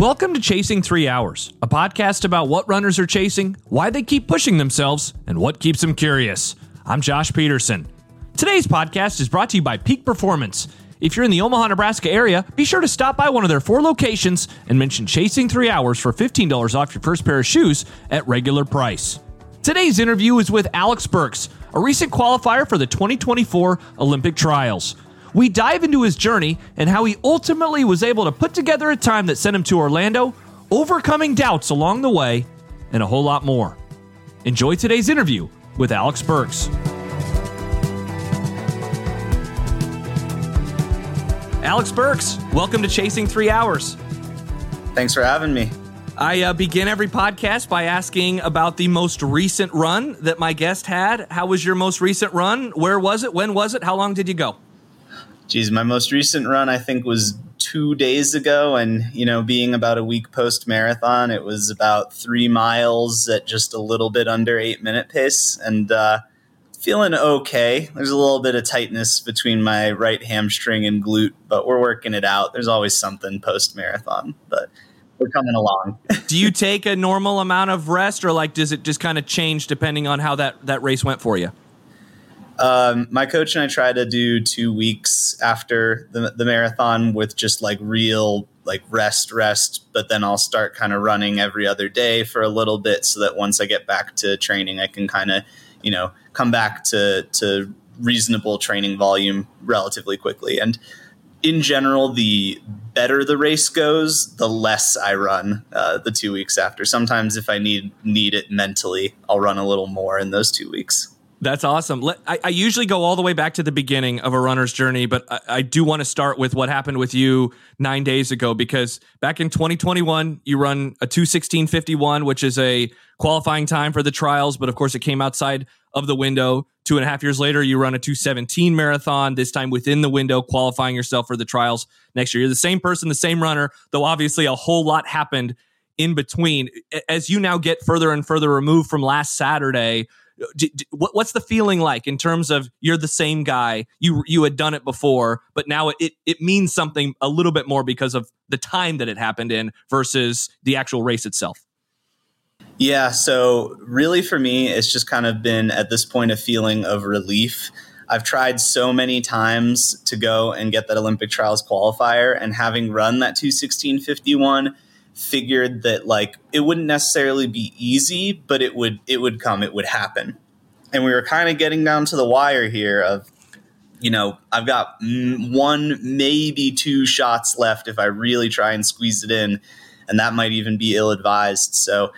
Welcome to Chasing Three Hours, a podcast about what runners are chasing, why they keep pushing themselves, and what keeps them curious. I'm Josh Peterson. Today's podcast is brought to you by Peak Performance. If you're in the Omaha, Nebraska area, be sure to stop by one of their four locations and mention Chasing Three Hours for $15 off your first pair of shoes at regular price. Today's interview is with Alex Burks, a recent qualifier for the 2024 Olympic Trials. We dive into his journey and how he ultimately was able to put together a time that sent him to Orlando, overcoming doubts along the way, and a whole lot more. Enjoy today's interview with Alex Burks. Alex Burks, welcome to Chasing Three Hours. Thanks for having me. I uh, begin every podcast by asking about the most recent run that my guest had. How was your most recent run? Where was it? When was it? How long did you go? Geez, my most recent run I think was two days ago, and you know, being about a week post marathon, it was about three miles at just a little bit under eight minute pace, and uh, feeling okay. There's a little bit of tightness between my right hamstring and glute, but we're working it out. There's always something post marathon, but we're coming along. Do you take a normal amount of rest, or like does it just kind of change depending on how that that race went for you? Um, my coach and I try to do two weeks after the, the marathon with just like real like rest, rest, but then I'll start kind of running every other day for a little bit so that once I get back to training, I can kind of, you know, come back to, to reasonable training volume relatively quickly. And in general, the better the race goes, the less I run uh, the two weeks after. Sometimes if I need need it mentally, I'll run a little more in those two weeks. That's awesome. I, I, usually go all the way back to the beginning of a runner's journey, but I, I do want to start with what happened with you nine days ago because back in 2021, you run a 216.51, which is a qualifying time for the trials, but of course, it came outside of the window. Two and a half years later, you run a 217 marathon, this time within the window, qualifying yourself for the trials next year. You're the same person, the same runner, though obviously a whole lot happened in between. As you now get further and further removed from last Saturday, what, what's the feeling like in terms of you're the same guy you you had done it before but now it, it, it means something a little bit more because of the time that it happened in versus the actual race itself? Yeah so really for me it's just kind of been at this point a feeling of relief. I've tried so many times to go and get that Olympic trials qualifier and having run that 216.51 figured that like it wouldn't necessarily be easy, but it would it would come, it would happen. And we were kind of getting down to the wire here of you know, I've got mm, one maybe two shots left if I really try and squeeze it in, and that might even be ill advised. So,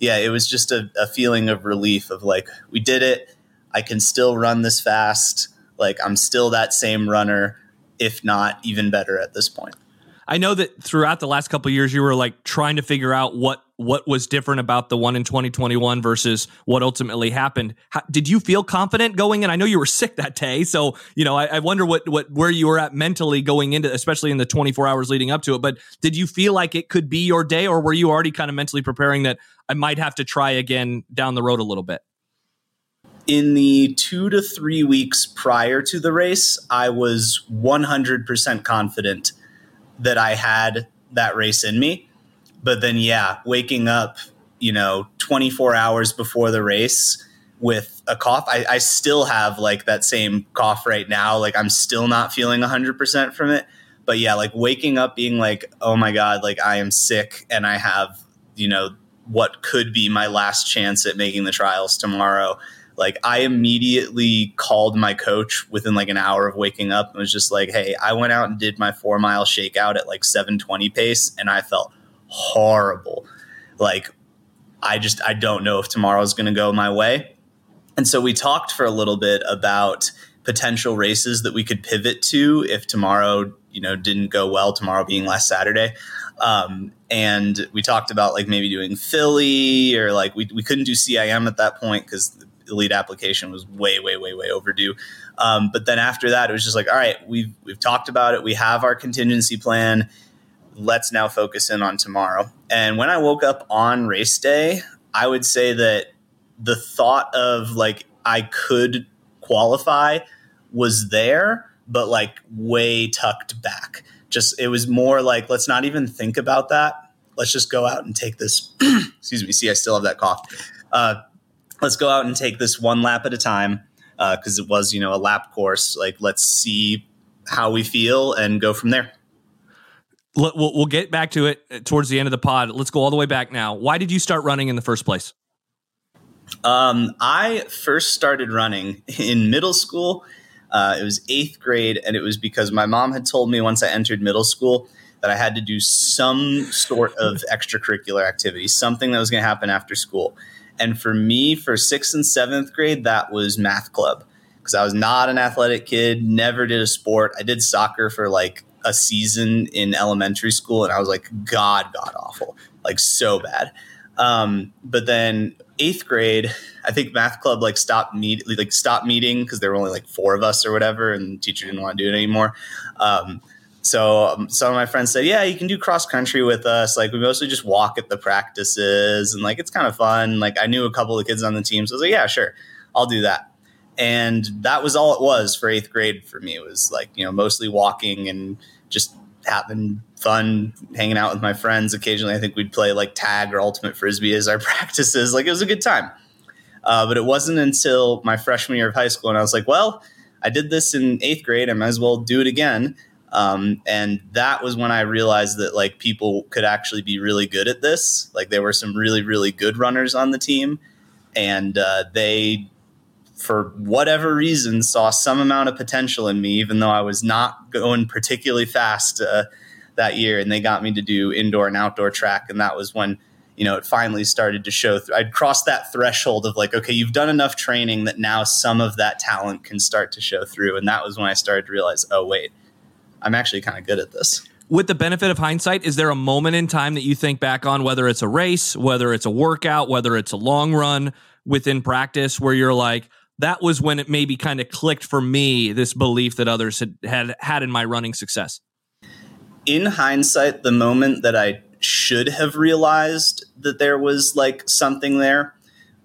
yeah, it was just a, a feeling of relief of like we did it. I can still run this fast. Like I'm still that same runner, if not even better at this point. I know that throughout the last couple years, you were like trying to figure out what what was different about the one in 2021 versus what ultimately happened. How, did you feel confident going in? I know you were sick that day, so you know I, I, wonder what what where you were at mentally going into, especially in the 24 hours leading up to it. But did you feel like it could be your day, or were you already kind of mentally preparing that I might have to try again down the road a little bit? in the two to three weeks prior to the race, I was 100% confident that I had that race in me. But then, yeah, waking up, you know, 24 hours before the race with a cough, I, I still have like that same cough right now. Like, I'm still not feeling 100% from it. But yeah, like waking up being like, oh my God, like I am sick and I have, you know, what could be my last chance at making the trials tomorrow like I immediately called my coach within like an hour of waking up and was just like, "Hey, I went out and did my 4 mile shakeout at like 720 pace and I felt horrible. Like I just I don't know if tomorrow's going to go my way." And so we talked for a little bit about potential races that we could pivot to if tomorrow, you know, didn't go well, tomorrow being last Saturday. Um, and we talked about like maybe doing Philly or like we, we couldn't do CIM at that point because elite application was way, way, way, way overdue. Um, but then after that, it was just like, all right, we've we've talked about it. We have our contingency plan. Let's now focus in on tomorrow. And when I woke up on race day, I would say that the thought of like I could qualify was there, but like way tucked back. Just it was more like let's not even think about that. let's just go out and take this. excuse me. See, I still have that cough. Uh, let's go out and take this one lap at a time because uh, it was, you know, a lap course. Like, let's see how we feel and go from there. We'll, we'll get back to it uh, towards the end of the pod. Let's go all the way back now. Why did you start running in the first place? Um, I first started running in middle school. Uh, it was eighth grade, and it was because my mom had told me once I entered middle school that I had to do some sort of extracurricular activity, something that was going to happen after school. And for me, for sixth and seventh grade, that was math club because I was not an athletic kid, never did a sport. I did soccer for like a season in elementary school, and I was like, God, God awful, like so bad. Um, but then eighth grade, I think math club like stopped meet like stopped meeting because there were only like four of us or whatever, and teacher didn't want to do it anymore. Um, so um, some of my friends said, "Yeah, you can do cross country with us. Like we mostly just walk at the practices, and like it's kind of fun." Like I knew a couple of kids on the team, so I was like, "Yeah, sure, I'll do that." And that was all it was for eighth grade for me. It was like you know mostly walking and just having fun hanging out with my friends. Occasionally, I think we'd play like tag or ultimate frisbee as our practices. Like it was a good time. Uh, but it wasn't until my freshman year of high school, and I was like, well, I did this in eighth grade. I might as well do it again. Um, and that was when I realized that like people could actually be really good at this. Like there were some really, really good runners on the team, and uh, they, for whatever reason, saw some amount of potential in me, even though I was not going particularly fast uh, that year. And they got me to do indoor and outdoor track, and that was when you know, it finally started to show. Th- I'd crossed that threshold of like, okay, you've done enough training that now some of that talent can start to show through. And that was when I started to realize, oh, wait, I'm actually kind of good at this. With the benefit of hindsight, is there a moment in time that you think back on, whether it's a race, whether it's a workout, whether it's a long run within practice, where you're like, that was when it maybe kind of clicked for me, this belief that others had, had had in my running success? In hindsight, the moment that I should have realized that there was like something there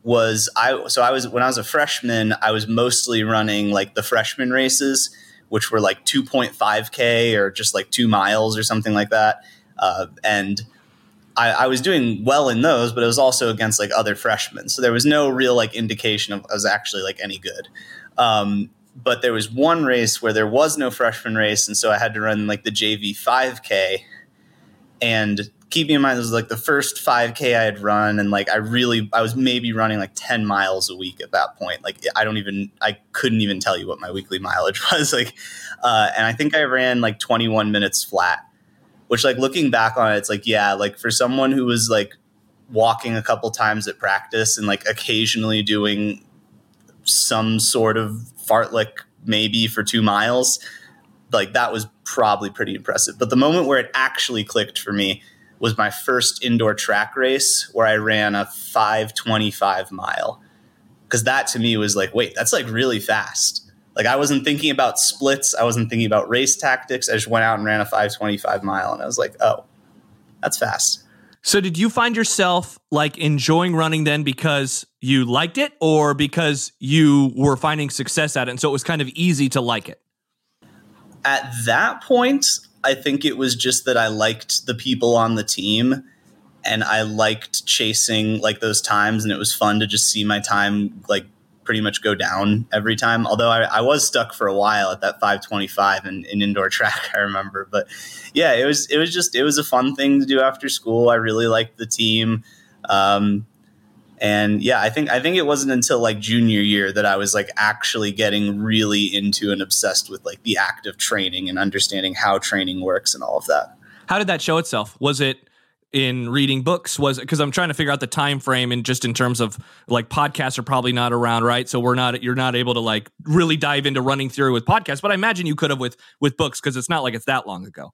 was I so I was when I was a freshman, I was mostly running like the freshman races which were like 2.5K or just like two miles or something like that. Uh, and I, I, was doing well in those, but it was also against like other freshmen. So there was no real like indication of I was actually like any good. Um, but there was one race where there was no freshman race. And so I had to run like the JV 5K. And keeping in mind, this was like the first 5K I had run, and like I really, I was maybe running like 10 miles a week at that point. Like I don't even, I couldn't even tell you what my weekly mileage was. Like, uh, and I think I ran like 21 minutes flat, which like looking back on it, it's like, yeah, like for someone who was like walking a couple times at practice and like occasionally doing some sort of fartlek maybe for two miles, like that was probably pretty impressive. But the moment where it actually clicked for me was my first indoor track race where I ran a 525 mile. Cause that to me was like, wait, that's like really fast. Like I wasn't thinking about splits. I wasn't thinking about race tactics. I just went out and ran a 525 mile and I was like, oh, that's fast. So did you find yourself like enjoying running then because you liked it or because you were finding success at it and so it was kind of easy to like it? At that point, I think it was just that I liked the people on the team and I liked chasing like those times and it was fun to just see my time like pretty much go down every time. Although I, I was stuck for a while at that 525 in, in indoor track, I remember. But yeah, it was it was just it was a fun thing to do after school. I really liked the team. Um, and yeah i think i think it wasn't until like junior year that i was like actually getting really into and obsessed with like the act of training and understanding how training works and all of that. How did that show itself? Was it in reading books? Was because i'm trying to figure out the time frame and just in terms of like podcasts are probably not around right? So we're not you're not able to like really dive into running theory with podcasts but i imagine you could have with with books because it's not like it's that long ago.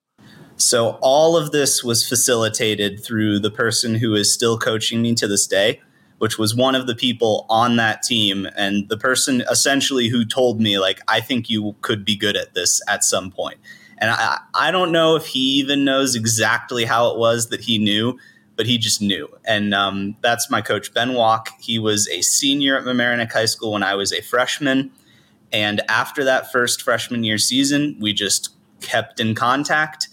So all of this was facilitated through the person who is still coaching me to this day which was one of the people on that team and the person essentially who told me like i think you could be good at this at some point. and i, I don't know if he even knows exactly how it was that he knew but he just knew and um, that's my coach ben walk he was a senior at mamaroneck high school when i was a freshman and after that first freshman year season we just kept in contact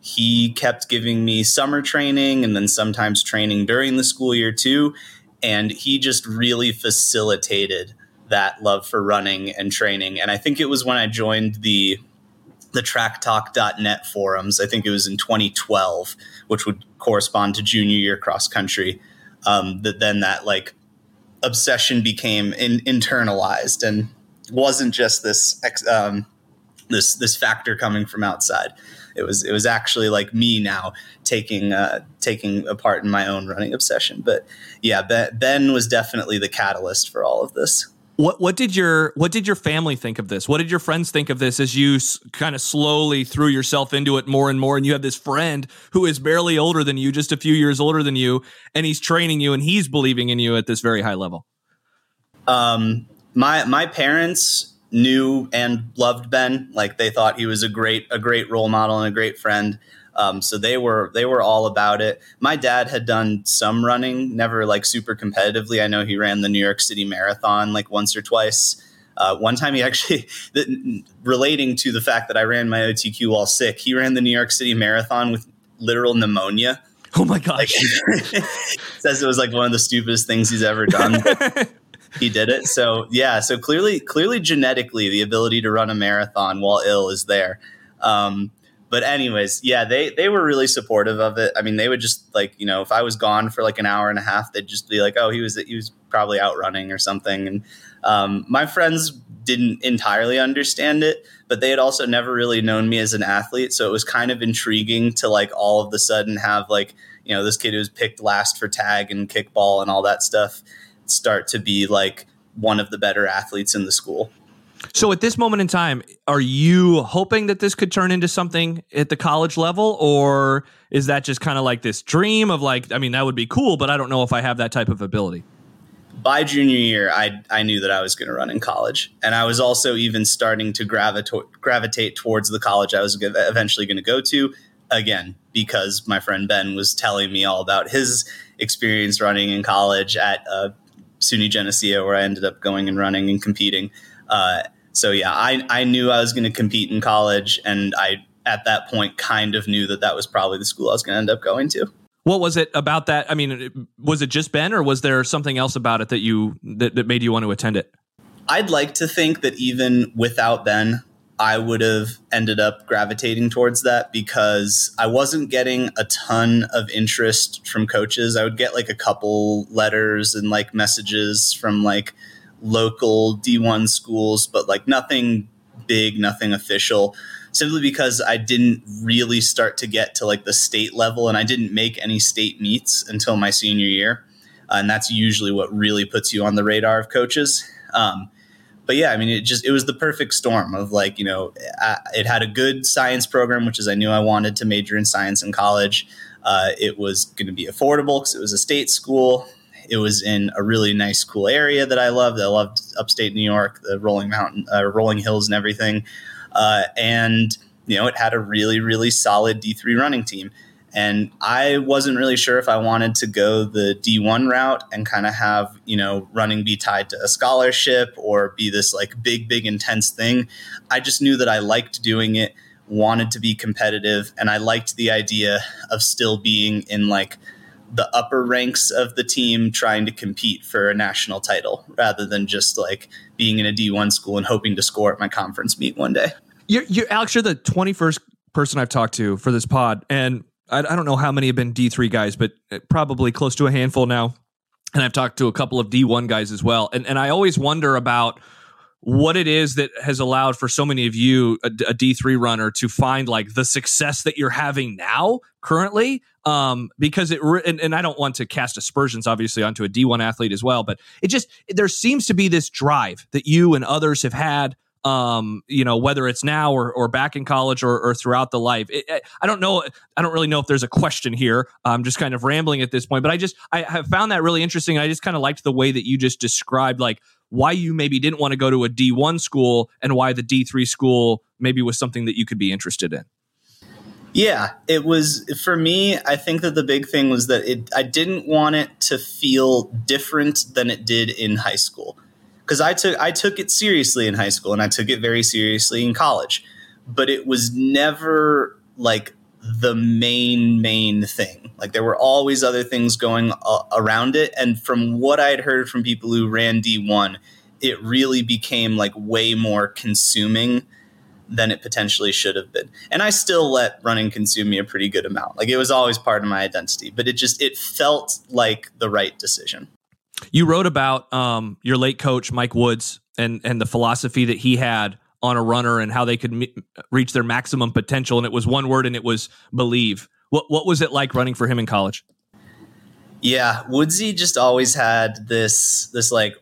he kept giving me summer training and then sometimes training during the school year too. And he just really facilitated that love for running and training. And I think it was when I joined the the tracktalk.net forums. I think it was in 2012, which would correspond to junior year cross country. Um, that then that like obsession became in, internalized and wasn't just this um, this this factor coming from outside. It was it was actually like me now taking uh, taking a part in my own running obsession. But yeah, ben, ben was definitely the catalyst for all of this. What what did your what did your family think of this? What did your friends think of this as you s- kind of slowly threw yourself into it more and more? And you have this friend who is barely older than you, just a few years older than you, and he's training you and he's believing in you at this very high level. Um, my my parents knew and loved Ben. Like they thought he was a great a great role model and a great friend. Um, so they were they were all about it. My dad had done some running, never like super competitively. I know he ran the New York City Marathon like once or twice. Uh, one time he actually, relating to the fact that I ran my OTQ while sick, he ran the New York City Marathon with literal pneumonia. Oh my gosh! Like, says it was like one of the stupidest things he's ever done. he did it. So yeah, so clearly, clearly genetically, the ability to run a marathon while ill is there. Um, but anyways, yeah, they they were really supportive of it. I mean, they would just like you know, if I was gone for like an hour and a half, they'd just be like, "Oh, he was he was probably out running or something." And um, my friends didn't entirely understand it, but they had also never really known me as an athlete, so it was kind of intriguing to like all of the sudden have like you know this kid who was picked last for tag and kickball and all that stuff start to be like one of the better athletes in the school. So at this moment in time, are you hoping that this could turn into something at the college level or is that just kind of like this dream of like I mean that would be cool, but I don't know if I have that type of ability? By junior year, I I knew that I was going to run in college, and I was also even starting to gravitate gravitate towards the college I was eventually going to go to. Again, because my friend Ben was telling me all about his experience running in college at uh, SUNY Geneseo, where I ended up going and running and competing. Uh, so yeah, I, I knew I was going to compete in college, and I at that point kind of knew that that was probably the school I was going to end up going to. What was it about that? I mean, was it just Ben, or was there something else about it that you that, that made you want to attend it? I'd like to think that even without Ben, I would have ended up gravitating towards that because I wasn't getting a ton of interest from coaches. I would get like a couple letters and like messages from like local D1 schools, but like nothing big, nothing official, simply because I didn't really start to get to like the state level and I didn't make any state meets until my senior year. And that's usually what really puts you on the radar of coaches. Um, but yeah, I mean, it just it was the perfect storm of like you know, I, it had a good science program, which is I knew I wanted to major in science in college. Uh, it was going to be affordable because it was a state school. It was in a really nice, cool area that I loved. I loved upstate New York, the rolling mountain, uh, rolling hills, and everything. Uh, and you know, it had a really, really solid D three running team. And I wasn't really sure if I wanted to go the D1 route and kind of have, you know, running be tied to a scholarship or be this like big, big, intense thing. I just knew that I liked doing it, wanted to be competitive, and I liked the idea of still being in like the upper ranks of the team trying to compete for a national title rather than just like being in a D1 school and hoping to score at my conference meet one day. You're, you're Alex, you're the 21st person I've talked to for this pod. And I, I don't know how many have been D3 guys, but uh, probably close to a handful now. And I've talked to a couple of D1 guys as well. And, and I always wonder about what it is that has allowed for so many of you a a D3 runner to find like the success that you're having now currently um because it re- and, and I don't want to cast aspersions obviously onto a D1 athlete as well but it just there seems to be this drive that you and others have had um you know whether it's now or, or back in college or, or throughout the life it, i don't know i don't really know if there's a question here i'm just kind of rambling at this point but i just i have found that really interesting i just kind of liked the way that you just described like why you maybe didn't want to go to a d1 school and why the d3 school maybe was something that you could be interested in Yeah, it was for me. I think that the big thing was that it. I didn't want it to feel different than it did in high school, because I took I took it seriously in high school and I took it very seriously in college, but it was never like the main main thing. Like there were always other things going uh, around it, and from what I'd heard from people who ran D1, it really became like way more consuming than it potentially should have been. And I still let running consume me a pretty good amount. Like it was always part of my identity, but it just it felt like the right decision. You wrote about um, your late coach Mike Woods and and the philosophy that he had on a runner and how they could reach their maximum potential. And it was one word, and it was believe. What what was it like running for him in college? Yeah, Woodsy just always had this this like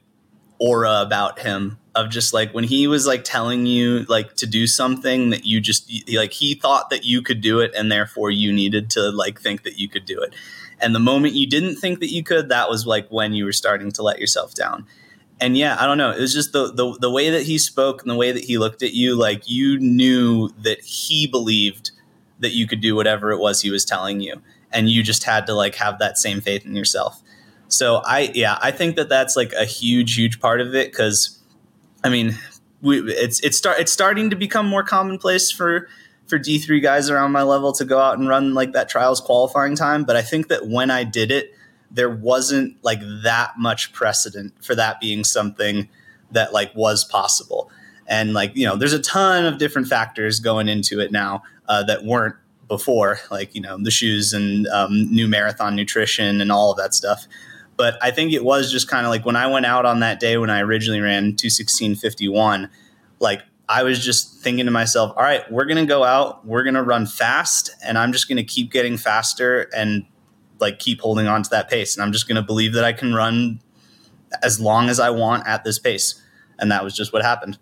aura about him of just like when he was like telling you like to do something that you just like he thought that you could do it and therefore you needed to like think that you could do it and the moment you didn't think that you could that was like when you were starting to let yourself down. And yeah i don't know. It was just the, the the way that he spoke and the way that he looked at you like you knew that he believed that you could do whatever it was he was telling you. And you just had to like have that same faith in yourself. So I yeah, I think that that's like a huge huge part of it cuz I mean, we, it's it's start it's starting to become more commonplace for for D3 guys around my level to go out and run like that trials qualifying time, but I think that when I did it there wasn't like that much precedent for that being something that like was possible. And like, you know, there's a ton of different factors going into it now uh, that weren't before, like, you know, the shoes and um, new marathon nutrition and all of that stuff. But I think it was just kind of like when I went out on that day when I originally ran 216.51, like I was just thinking to myself, all right, we're going to go out, we're going to run fast, and I'm just going to keep getting faster and like keep holding on to that pace. And I'm just going to believe that I can run as long as I want at this pace. And that was just what happened.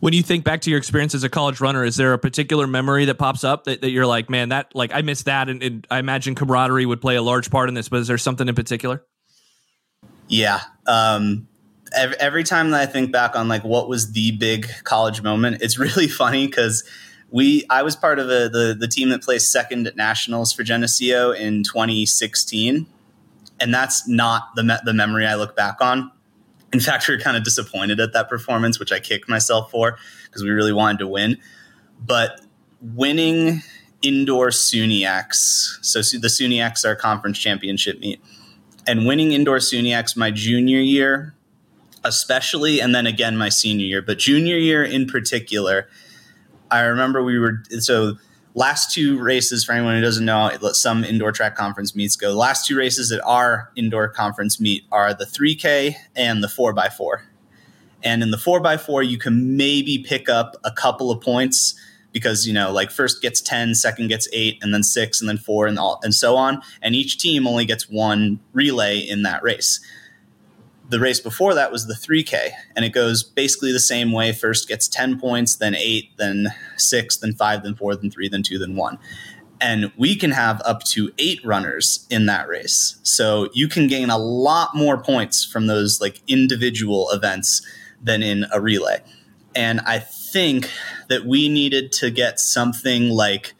When you think back to your experience as a college runner, is there a particular memory that pops up that, that you're like, man, that like I missed that, and, and I imagine camaraderie would play a large part in this. But is there something in particular? Yeah. Um, every, every time that I think back on like what was the big college moment, it's really funny because we I was part of the the team that placed second at nationals for Geneseo in 2016, and that's not the me- the memory I look back on. In fact, we were kind of disappointed at that performance, which I kicked myself for because we really wanted to win. But winning indoor SUNYACs, so the SUNYACs are conference championship meet and winning indoor SUNYACs my junior year, especially, and then again my senior year, but junior year in particular, I remember we were so last two races for anyone who doesn't know some indoor track conference meets go. The last two races at our indoor conference meet are the 3k and the 4x4 and in the 4x4 you can maybe pick up a couple of points because you know like first gets 10 second gets 8 and then 6 and then 4 and all and so on. And each team only gets one relay in that race the race before that was the 3k and it goes basically the same way. First gets 10 points then 8 then 6 then 5 then 4 then 3 then 2 then 1 and we can have up to 8 runners in that race. So you can gain a lot more points from those like individual events than in a relay. And i think that we needed to get something like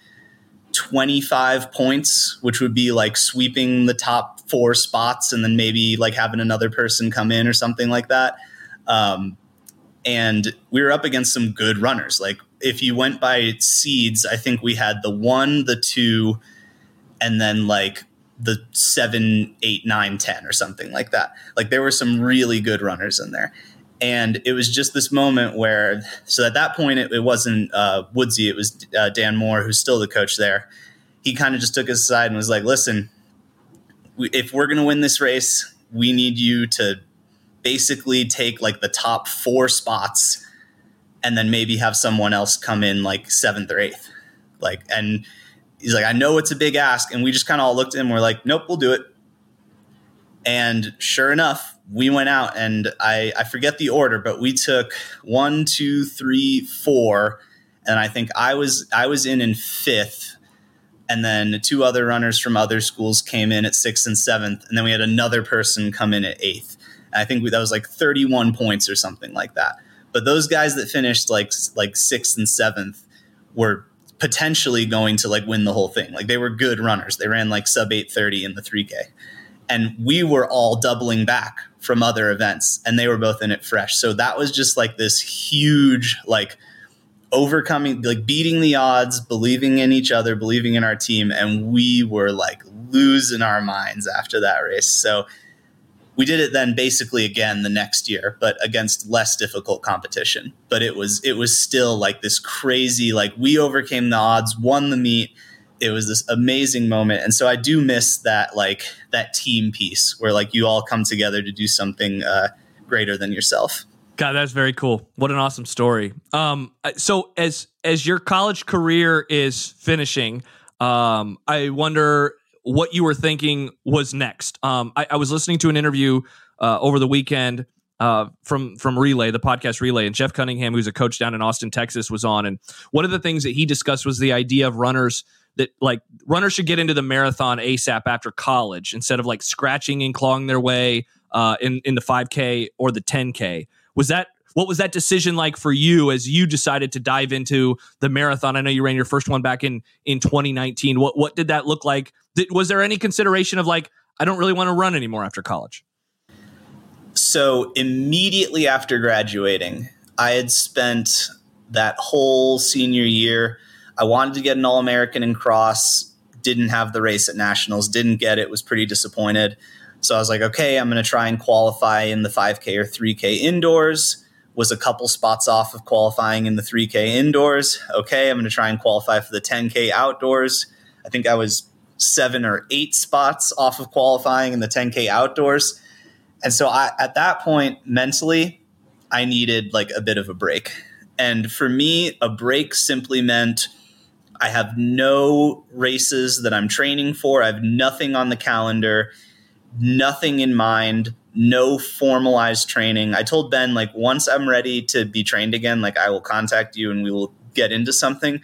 25 points, which would be like sweeping the top four spots and then maybe like having another person come in or something like that. Um, and we were up against some good runners. Like if you went by seeds, I think we had the one, the two, and then like the seven, eight, nine, ten, or something like that. Like there were some really good runners in there. And it was just this moment where, so at that point, it, it wasn't uh, Woodsy, it was uh, Dan Moore, who's still the coach there. He kind of just took us aside and was like, listen, if we're going to win this race, we need you to basically take like the top four spots and then maybe have someone else come in like seventh or eighth. Like, and he's like, I know it's a big ask. And we just kind of all looked at him. We're like, nope, we'll do it. And sure enough, we went out and I, I forget the order, but we took one, two, three, four, and I think I was I was in in fifth, and then two other runners from other schools came in at sixth and seventh, and then we had another person come in at eighth. And I think we, that was like thirty one points or something like that. But those guys that finished like like sixth and seventh were potentially going to like win the whole thing. Like they were good runners. They ran like sub eight thirty in the three K and we were all doubling back from other events and they were both in it fresh so that was just like this huge like overcoming, like beating the odds, believing in each other, believing in our team. And we were like losing our minds after that race. So we did it then basically again the next year, but against less difficult competition. But it was it was still like this crazy, like we overcame the odds, won the meet. It was this amazing moment. And so I do miss that like that team piece where like you all come together to do something uh, greater than yourself. God, that's very cool. What an awesome story. Um, so as as your college career is finishing, um, I wonder what you were thinking was next. Um, I, I was listening to an interview uh, over the weekend uh, from from Relay, the podcast Relay, and Jeff Cunningham, who's a coach down in Austin, Texas, was on. And one of the things that he discussed was the idea of runners that like runners should get into the marathon ASAP after college instead of like scratching and clawing their way uh, in in the 5K or the 10K. Was that what was that decision like for you as you decided to dive into the marathon? I know you ran your first one back in in 2019. What what did that look like? Did, was there any consideration of like I don't really want to run anymore after college? So immediately after graduating, I had spent that whole senior year. I wanted to get an All American in cross. Didn't have the race at nationals. Didn't get it. Was pretty disappointed. So I was like, okay, I'm going to try and qualify in the 5K or 3K indoors. Was a couple spots off of qualifying in the 3K indoors. Okay, I'm going to try and qualify for the 10K outdoors. I think I was seven or eight spots off of qualifying in the 10K outdoors. And so I, at that point, mentally, I needed like a bit of a break. And for me, a break simply meant I have no races that I'm training for. I have nothing on the calendar nothing in mind, no formalized training. I told Ben, like, once I'm ready to be trained again, like, I will contact you and we will get into something.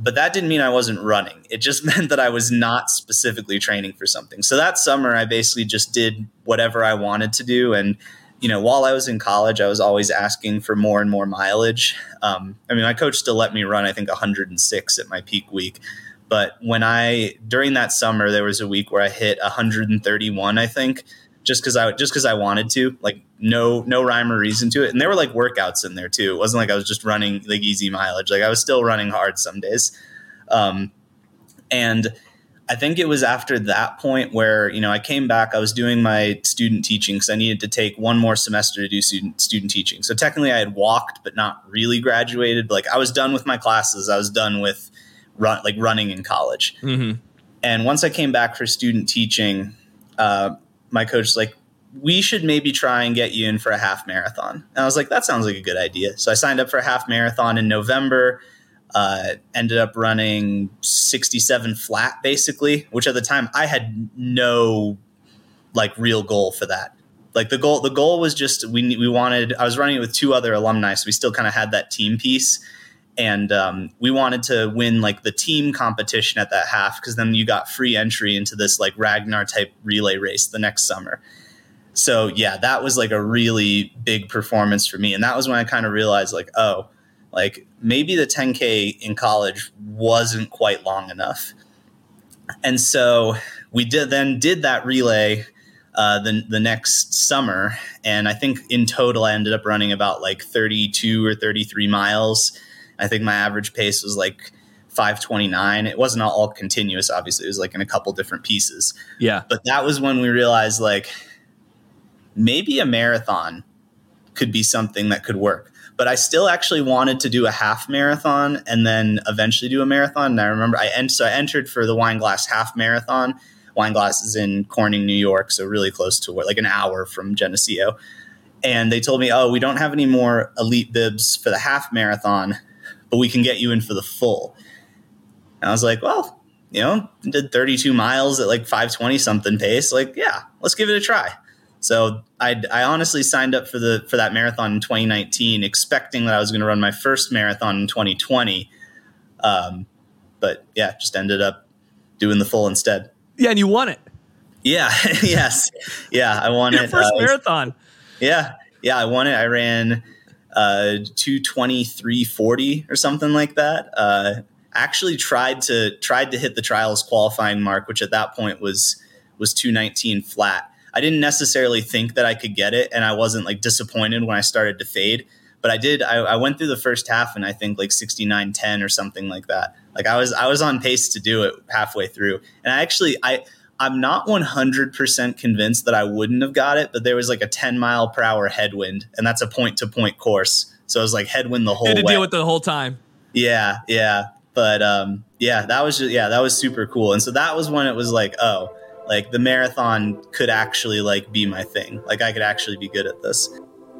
But that didn't mean I wasn't running. It just meant that I was not specifically training for something. So that summer, I basically just did whatever I wanted to do. And, you know, while I was in college, I was always asking for more and more mileage. Um, I mean, my coach still let me run, I think, 106 at my peak week. But when I during that summer, there was a week where I hit 131, I think, just because I just because I wanted to, like no no rhyme or reason to it. And there were like workouts in there too. It wasn't like I was just running like easy mileage. Like I was still running hard some days. Um, and I think it was after that point where you know I came back. I was doing my student teaching because I needed to take one more semester to do student student teaching. So technically, I had walked, but not really graduated. Like I was done with my classes. I was done with run like running in college. Mm-hmm. And once I came back for student teaching, uh, my coach was like, "We should maybe try and get you in for a half marathon." And I was like, "That sounds like a good idea." So I signed up for a half marathon in November. Uh, ended up running 67 flat basically, which at the time I had no like real goal for that. Like the goal, the goal was just we we wanted. I was running it with two other alumni, so we still kind of had that team piece and um, we wanted to win like the team competition at that half because then you got free entry into this like Ragnar type relay race the next summer. So yeah, that was like a really big performance for me, and that was when I kind of realized like, oh, like maybe the 10k in college wasn't quite long enough, and so we did then did that relay. Uh, the, the next summer. And I think in total, I ended up running about like 32 or 33 miles I think my average pace was like 529. It wasn't all continuous, obviously. It was like in a couple different pieces. Yeah. But that was when we realized like maybe a marathon could be something that could work. But I still actually wanted to do a half marathon and then eventually do a marathon. And I remember I so I entered for the Wineglass half marathon. Wineglass is in Corning, New York, so really close to where, like an hour from Geneseo. And they told me, "Oh, we don't have any more elite bibs for the half marathon, but we can get you in for the full. And I was like, well, you know, did 32 miles at like 520 something pace. Like, yeah, let's give it a try. So I, I honestly signed up for the for that marathon in 2019, expecting that I was going to run my first marathon in 2020. Um, but yeah, just ended up doing the full instead. Yeah, and you won it. Yeah. yes. Yeah, I won Your it. First uh, marathon. Yeah. Yeah, I won it. I ran uh, 223.40 or something like that. Uh, actually tried to tried to hit the trials qualifying mark, which at that point was was 219 flat. I didn't necessarily think that I could get it, and I wasn't like disappointed when I started to fade. but I did. I, I went through the first half and I think like 69 10 or something like that. Like I was, I was on pace to do it halfway through. And I actually, I, I'm not 100% convinced that I wouldn't have got it, but there was like a 10 mile per hour headwind, and that's a point to point course. So it was like headwind the whole you had to way. deal with the whole time. Yeah, yeah. But um, yeah, that was just, yeah, that was super cool. And so that was when it was like, oh, like the marathon could actually like be my thing. Like I could actually be good at this.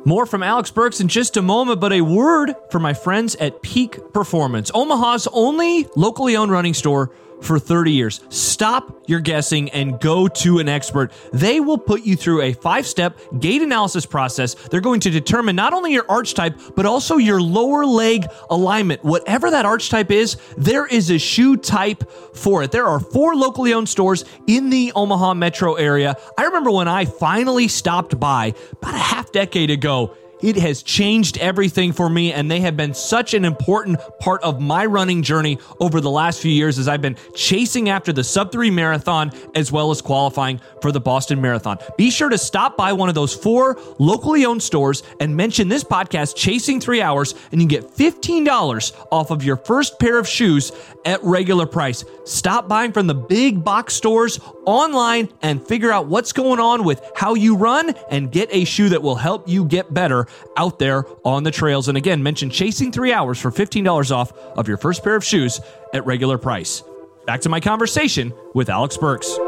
More from Alex Burks in just a moment, but a word for my friends at Peak Performance, Omaha's only locally owned running store for 30 years. Stop your guessing and go to an expert. They will put you through a five step gait analysis process. They're going to determine not only your arch type, but also your lower leg alignment. Whatever that arch type is, there is a shoe type for it. There are four locally owned stores in the Omaha metro area. I remember when I finally stopped by about a half decade ago it has changed everything for me, and they have been such an important part of my running journey over the last few years as I've been chasing after the sub three marathon as well as qualifying for the Boston Marathon. Be sure to stop by one of those four locally owned stores and mention this podcast, Chasing Three Hours, and you get $15 off of your first pair of shoes at regular price. Stop buying from the big box stores online and figure out what's going on with how you run and get a shoe that will help you get better out there on the trails. And again, mention Chasing Three Hours for $15 off of your first pair of shoes at regular price. Back to my conversation with Alex Burks.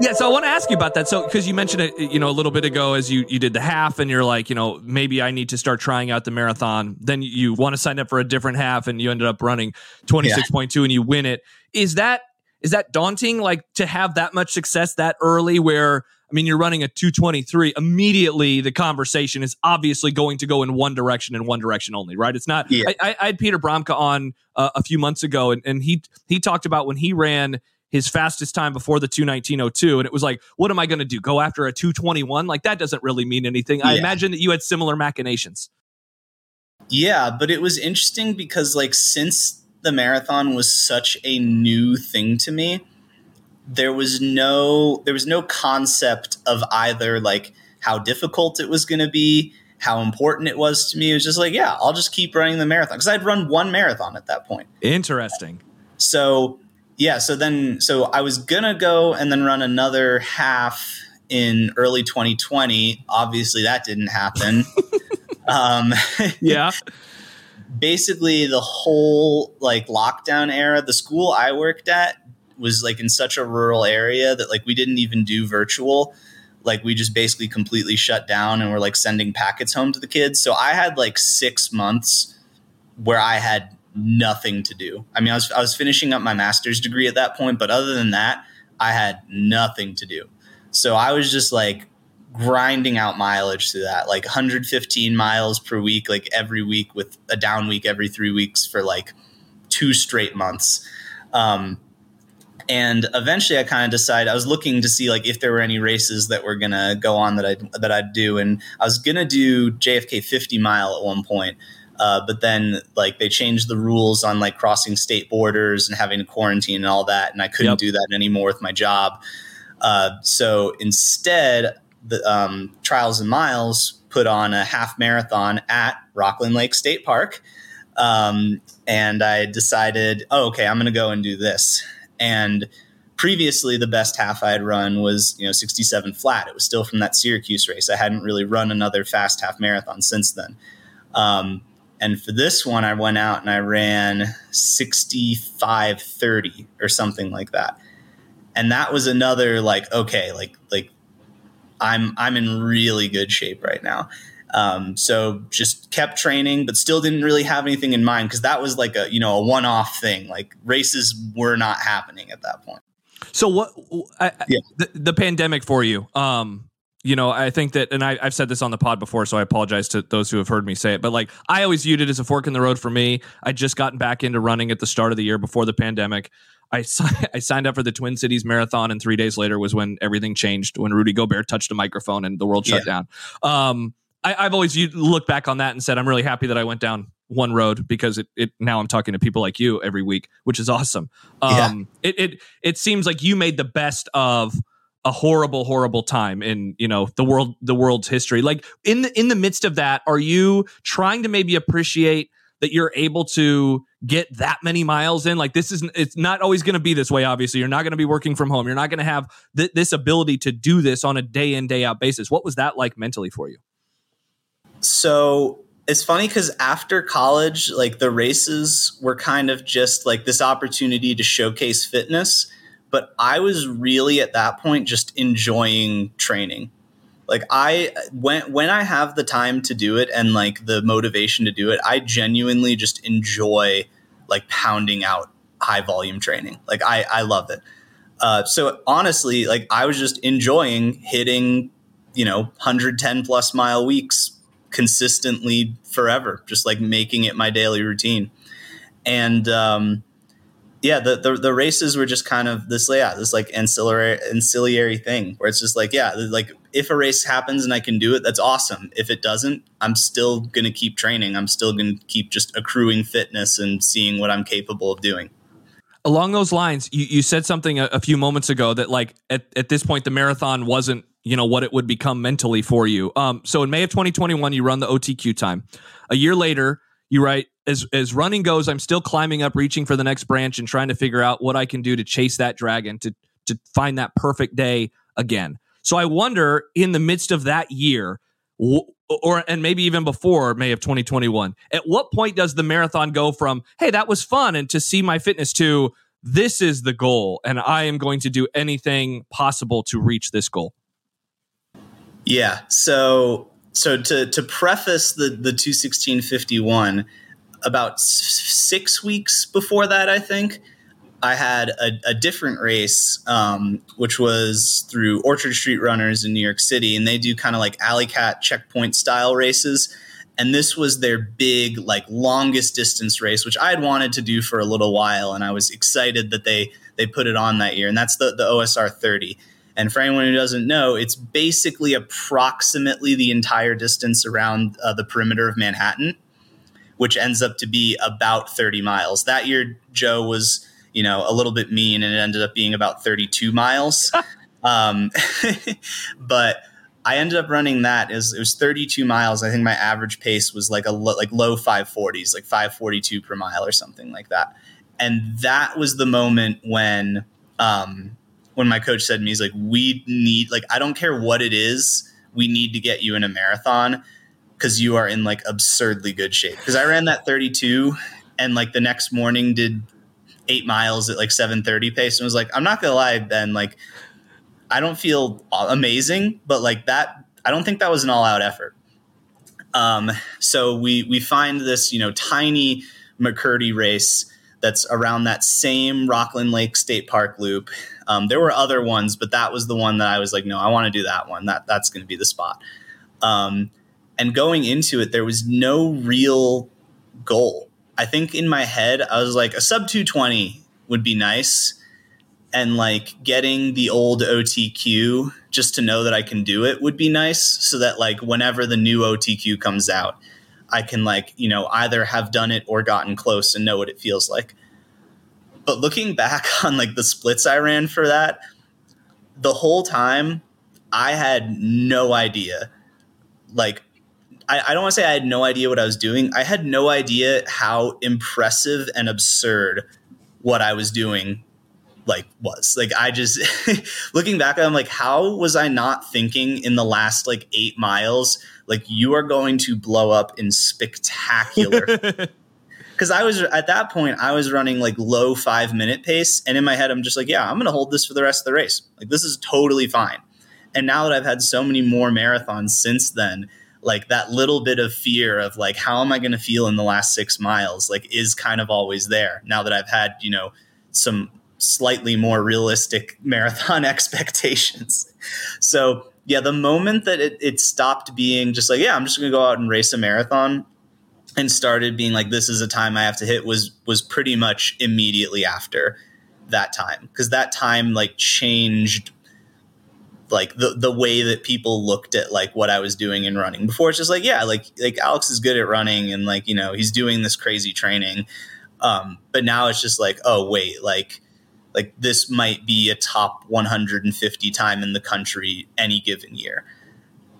Yeah, so I want to ask you about that. So, because you mentioned it, you know, a little bit ago, as you you did the half, and you're like, you know, maybe I need to start trying out the marathon. Then you want to sign up for a different half, and you ended up running twenty six point two, and you win it. Is that is that daunting? Like to have that much success that early, where I mean, you're running a 223. Immediately, the conversation is obviously going to go in one direction and one direction only, right? It's not. Yeah. I, I had Peter Bromka on uh, a few months ago, and, and he he talked about when he ran his fastest time before the 219.02, and it was like, what am I going to do? Go after a 221? Like that doesn't really mean anything. I imagine that you had similar machinations. Yeah, but it was interesting because like since the marathon was such a new thing to me, there was no there was no concept of either like how difficult it was going to be, how important it was to me. It was just like, yeah, I'll just keep running the marathon because I'd run one marathon at that point. Interesting. So yeah, so then so I was gonna go and then run another half in early 2020. Obviously, that didn't happen. um, Yeah. basically, the whole like lockdown era, the school I worked at was like in such a rural area that like we didn't even do virtual. Like we just basically completely shut down and we're like sending packets home to the kids. So I had like six months where I had nothing to do. I mean, I was I was finishing up my master's degree at that point, but other than that, I had nothing to do. So I was just like grinding out mileage through that, like 115 miles per week, like every week with a down week every three weeks for like two straight months. Um, and eventually I kind of decided I was looking to see like if there were any races that were gonna go on that I that I'd do, and I was gonna do JFK 50 mile at one point, uh, but then like they changed the rules on like crossing state borders and having to quarantine and all that, and I couldn't Yep. do that anymore with my job. Uh, so instead, the um, Trials of Miles put on a half marathon at Rockland Lake State Park, um, and I decided, oh, okay, I'm going to go and do this. And previously, the best half I had run was you know 67 flat. It was still from that Syracuse race. I hadn't really run another fast half marathon since then. Um, and for this one, I went out and I ran 65:30 or something like that. And that was another like okay, like like I'm I'm in really good shape right now. Um, so just kept training, but still didn't really have anything in mind because that was like a you know a one off thing. Like races were not happening at that point. So what? I- Yeah. the, the pandemic for you. Um, you know, I think that, and I, I've said this on the pod before, so I apologize to those who have heard me say it. But like, I always viewed it as a fork in the road for me. I just gotten back into running at the start of the year before the pandemic. I I signed up for the Twin Cities Marathon, and three days later was when everything changed. When Rudy Gobert touched a microphone and the world shut down. Um, I, I've always looked back on that and said I'm really happy that I went down one road because it, it now I'm talking to people like you every week, which is awesome. Um, it, it it seems like you made the best of a horrible horrible time in you know the world the world's history. Like in the in the midst of that are you trying to maybe appreciate that you're able to get that many miles in? Like this is it's not always going to be this way obviously. You're not going to be working from home. You're not going to have th- this ability to do this on a day in day out basis. What was that like mentally for you? So it's funny because after college like the races were kind of just like this opportunity to showcase fitness but i was really at that point just enjoying training. Like i when when i have the time to do it and like the motivation to do it i genuinely just enjoy like pounding out high volume training. Like i i love it. Uh, so honestly like i was just enjoying hitting you know 110 plus mile weeks consistently forever just like making it my daily routine. And um yeah, the, the, the races were just kind of this yeah this like ancillary ancillary thing where it's just like yeah like if a race happens and I can do it that's awesome if it doesn't I'm still gonna keep training I'm still gonna keep just accruing fitness and seeing what I'm capable of doing. Along those lines, you, you said something a, a few moments ago that like at, at this point the marathon wasn't you know what it would become mentally for you. Um, so in May of 2021 you run the OTQ time. A year later you write as as running goes, I'm still climbing up, reaching for the next branch, and trying to figure out what I can do to chase that dragon to to find that perfect day again. So I wonder, in the midst of that year, or and maybe even before May of 2021, at what point does the marathon go from "Hey, that was fun" and to see my fitness to "This is the goal, and I am going to do anything possible to reach this goal"? Yeah. So so to to preface the the 21651 about six weeks before that, I think, I had a, a different race, um, which was through Orchard Street Runners in New York City, and they do kind of like alley cat checkpoint style races. And this was their big, like longest distance race, which I had wanted to do for a little while, and I was excited that they they put it on that year. And that's the the OSR 30. And for anyone who doesn't know, it's basically approximately the entire distance around uh, the perimeter of Manhattan which ends up to be about 30 miles. That year, Joe was, you know, a little bit mean and it ended up being about 32 miles. um, but I ended up running that. Was, it was 32 miles. I think my average pace was like a lo- like low 540s, like 542 per mile or something like that. And that was the moment when um, when my coach said to me, he's like, "We need like I don't care what it is, we need to get you in a marathon." Because you are in like absurdly good shape. Because I ran that 32 and like the next morning did eight miles at like 7:30 pace and was like, I'm not gonna lie, Ben, like I don't feel amazing, but like that, I don't think that was an all out effort. Um, so we we find this you know tiny McCurdy race that's around that same Rockland Lake State Park loop. Um, there were other ones, but that was the one that I was like, no, I want to do that one. That that's going to be the spot. Um, and going into it, there was no real goal. I think in my head, I was like, a sub 220 would be nice. And like getting the old OTQ just to know that I can do it would be nice. So that like whenever the new OTQ comes out, I can like, you know, either have done it or gotten close and know what it feels like. But looking back on like the splits I ran for that, the whole time I had no idea like I, I don't want to say I had no idea what I was doing. I had no idea how impressive and absurd what I was doing like was. Like i just looking back i'm like how was i not thinking in the last like eight miles like you are going to blow up in spectacular because i was at that point i was running like low five minute pace and in my head i'm just like yeah i'm gonna hold this for the rest of the race. Like this is totally fine. And now that i've had so many more marathons since then like that little bit of fear of like how am i going to feel in the last six miles like is kind of always there now that i've had you know some slightly more realistic marathon expectations. So yeah the moment that it, it stopped being just like yeah i'm just going to go out and race a marathon and started being like this is a time i have to hit was was pretty much immediately after that time because that time like changed like the the way that people looked at like what I was doing in running. Before it's just like, yeah, like like Alex is good at running and like, you know, he's doing this crazy training. Um, but now it's just like, oh wait, like like this might be a top 150 time in the country any given year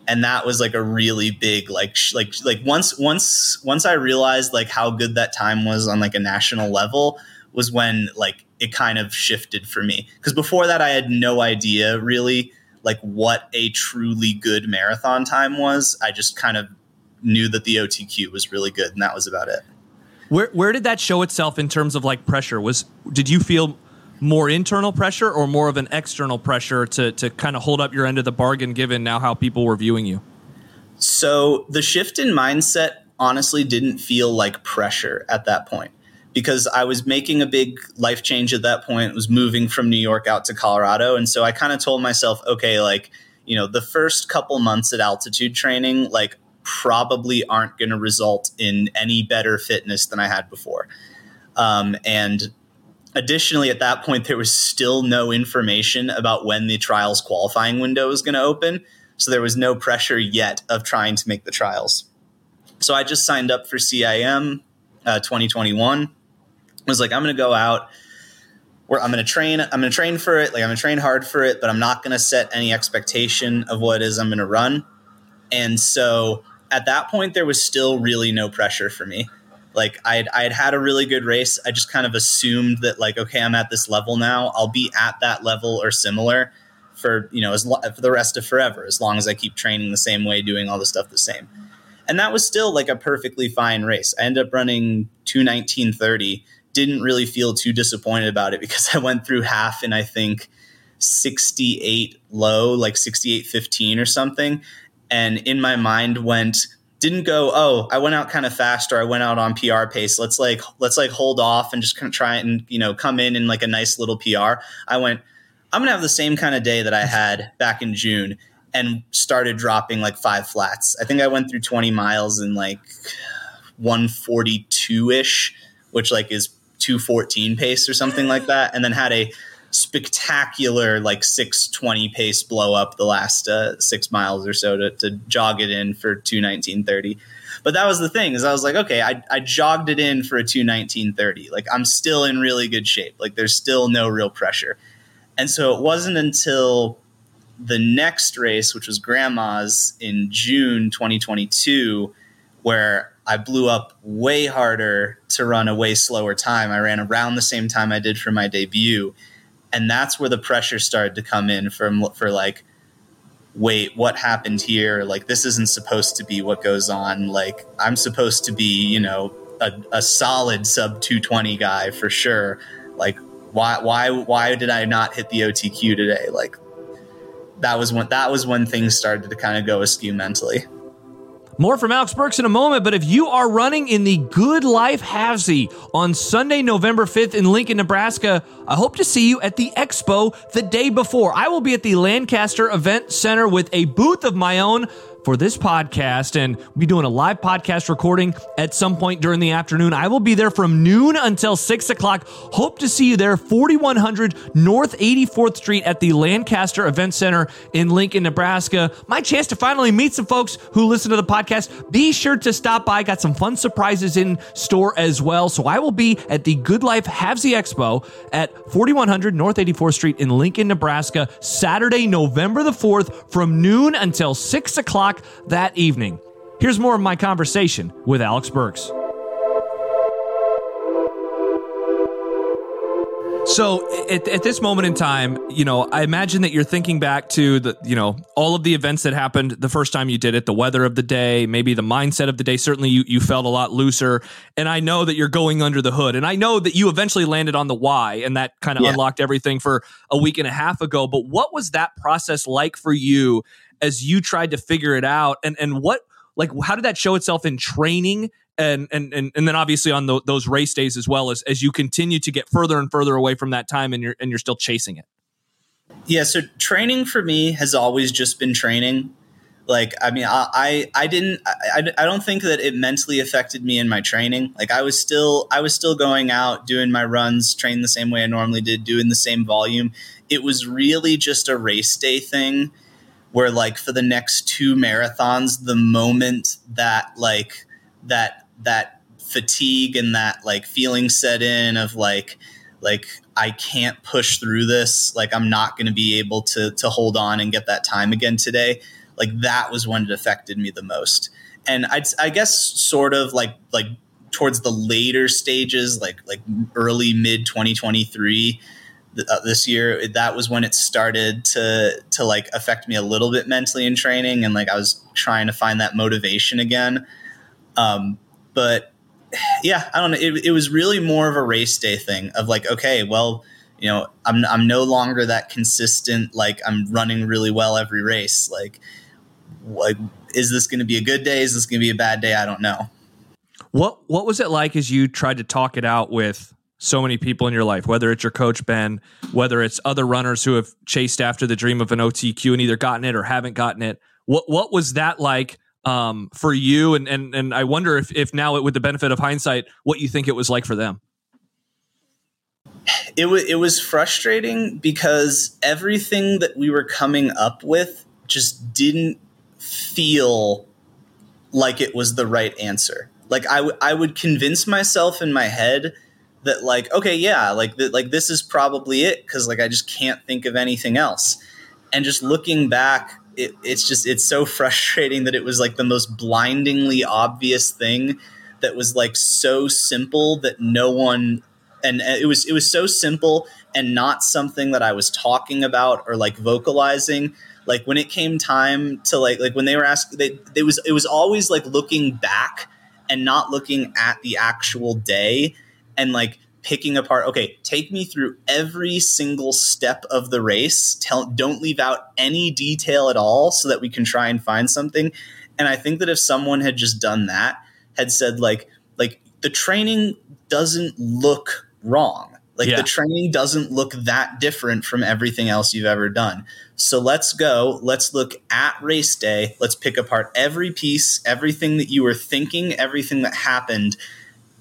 and that was like a really big like sh- like like once once once i realized like how good that time was on like a national level was when like it kind of shifted for me because before that i had no idea really like what a truly good marathon time was. I just kind of knew that the otq was really good and that was about it. Where where did that show itself in terms of like pressure? Was did you feel more internal pressure or more of an external pressure to to kind of hold up your end of the bargain given now how people were viewing you? So the shift in mindset honestly didn't feel like pressure at that point because I was making a big life change at that point, was moving from New York out to Colorado and so I kind of told myself okay like you know the first couple months at altitude training like probably aren't going to result in any better fitness than I had before. Um, and Additionally, at that point, there was still no information about when the trials qualifying window was going to open. So there was no pressure yet of trying to make the trials. So I just signed up for CIM uh, 2021. Was like, I'm going to go out. Where I'm going to train. I'm going to train for it. Like I'm going to train hard for it, but I'm not going to set any expectation of what is I'm going to run. And so at that point, there was still really no pressure for me like I had, I had had a really good race. I just kind of assumed that like, okay, I'm at this level now. I'll be at that level or similar for, you know, as lo- for the rest of forever, as long as I keep training the same way, doing all the stuff the same. And that was still like a perfectly fine race. I ended up running 219.30. Didn't really feel too disappointed about it because I went through half in, I think, 68 low, like 68.15 or something. And in my mind went, didn't go oh i went out kind of fast or i went out on pr pace. Let's like let's like hold off and just kind of try and you know come in in like a nice little pr i went i'm gonna have the same kind of day that i had back in june and started dropping like five flats. I think i went through 20 miles in like 142ish which like is 214 pace or something like that and then had a spectacular like 620 pace blow up the last uh, six miles or so to, to jog it in for 219.30 but that was the thing is i was like okay I, I jogged it in for a 219.30 like i'm still in really good shape. Like there's still no real pressure. And so it wasn't until the next race which was grandma's in june 2022 where I blew up way harder to run a way slower time. I ran around the same time I did for my debut. And that's where the pressure started to come in from for like wait what happened here? Like this isn't supposed to be what goes on. Like i'm supposed to be you know a, a solid sub 220 guy for sure. Like why why why did i not hit the otq today? Like that was when that was when things started to kind of go askew mentally more from Alex Burks in a moment, but if you are running in the Good Life Halfsy on Sunday, November 5th in Lincoln, Nebraska, I hope to see you at the expo the day before. I will be at the Lancaster Event Center with a booth of my own for this podcast, and we'll be doing a live podcast recording at some point during the afternoon. I will be there from noon until 6 o'clock. Hope to see you there, 4100 North 84th Street at the Lancaster Event Center in Lincoln, Nebraska. My chance to finally meet some folks who listen to the podcast. Be sure to stop by. Got some fun surprises in store as well. So I will be at the Good Life Halfsy Expo at 4100 North 84th Street in Lincoln, Nebraska, Saturday, November the 4th from noon until 6 o'clock o'clock that evening. Here's more of my conversation with Alex Burks. So at, at, this moment in time, you know, I imagine that you're thinking back to the, you know, all of the events that happened the first time you did it, the weather of the day, maybe the mindset of the day. Certainly you, you felt a lot looser. And I know that you're going under the hood. And I know that you eventually landed on the why and that kind of yeah. unlocked everything for a week and a half ago. But what was that process like for you as you tried to figure it out? And and what like how did that show itself in training and and and, and then obviously on the, those race days as well as as you continue to get further and further away from that time and you're and you're still chasing it? Yeah so training for me has always just been training. Like i mean i i, I didn't I, I don't think that it mentally affected me in my training. Like i was still i was still going out doing my runs train the same way i normally did doing the same volume. It was really just a race day thing where like for the next two marathons the moment that like that that fatigue and that like feeling set in of like like I can't push through this. Like I'm not going to be able to to hold on and get that time again today. Like that was when it affected me the most. And I'd, I guess sort of like like towards the later stages, like like early mid 2023 uh, this year, that was when it started to to like affect me a little bit mentally in training, and like I was trying to find that motivation again. Um, but yeah, I don't know. It, it was really more of a race day thing of like, okay, well, you know, I'm I'm no longer that consistent. Like I'm running really well every race. Like, like is this going to be a good day? Is this going to be a bad day? I don't know. What What was it like as you tried to talk it out with so many people in your life? Whether it's your coach Ben, whether it's other runners who have chased after the dream of an OTQ and either gotten it or haven't gotten it. What What was that like? um, for you, and and and I wonder if if now with the benefit of hindsight, what you think it was like for them. It was it was frustrating because everything that we were coming up with just didn't feel like it was the right answer. Like I, w- I would convince myself in my head that like okay yeah like th- like this is probably it because like I just can't think of anything else. And just looking back, it, it's just it's so frustrating that it was like the most blindingly obvious thing that was like so simple that no one and it was it was so simple and not something that I was talking about or like vocalizing like when it came time to like like when they were asked they it was it was always like looking back and not looking at the actual day and like picking apart okay take me through every single step of the race. Tell don't leave out any detail at all so that we can try and find something. And i think that if someone had just done that had said like like the training doesn't look wrong. Like yeah. the training doesn't look that different from everything else you've ever done. So let's go. Let's look at race day. Let's pick apart every piece everything that you were thinking everything that happened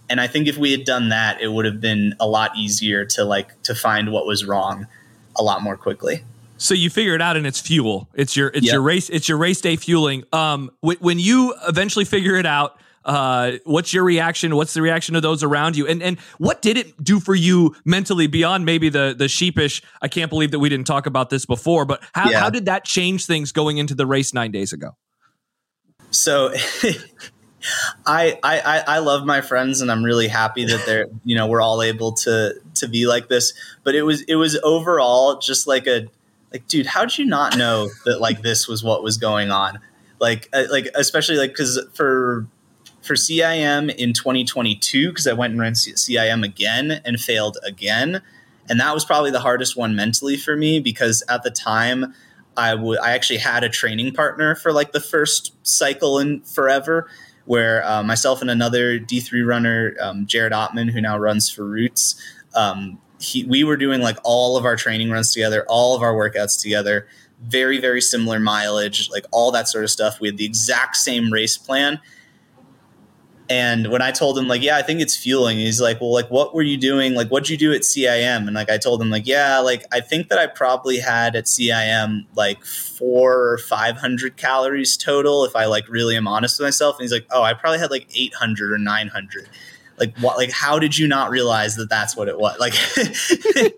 and I think if we had done that, it would have been a lot easier to like to find what was wrong a lot more quickly. So you figure it out, and it's fuel. It's your it's yep. your race. It's your race day fueling. Um, when you eventually figure it out, uh, what's your reaction? What's the reaction of those around you? And and what did it do for you mentally beyond maybe the the sheepish? I can't believe that we didn't talk about this before. But how yeah. how did that change things going into the race nine days ago? So I, I I love my friends and I'm really happy that they're you know we're all able to to be like this. But it was it was overall just like a like dude, how did you not know that like this was what was going on? Like uh, like especially like because for for CIM in 2022 because I went and ran CIM again and failed again, and that was probably the hardest one mentally for me because at the time. I would I actually had a training partner for like the first cycle in forever where uh, myself and another D3 runner, um, Jared Ottman, who now runs for Roots, um, he, we were doing like all of our training runs together, all of our workouts together, very, very similar mileage, like all that sort of stuff. We had the exact same race plan. And when I told him, like, yeah, I think it's fueling, he's like, well, like, what were you doing? Like, what'd you do at CIM? And like, I told him, like, yeah, like, I think that I probably had at CIM like four or 500 calories total, if I like really am honest with myself. And he's like, oh, I probably had like 800 or 900. Like, what, like, how did you not realize that that's what it was? Like,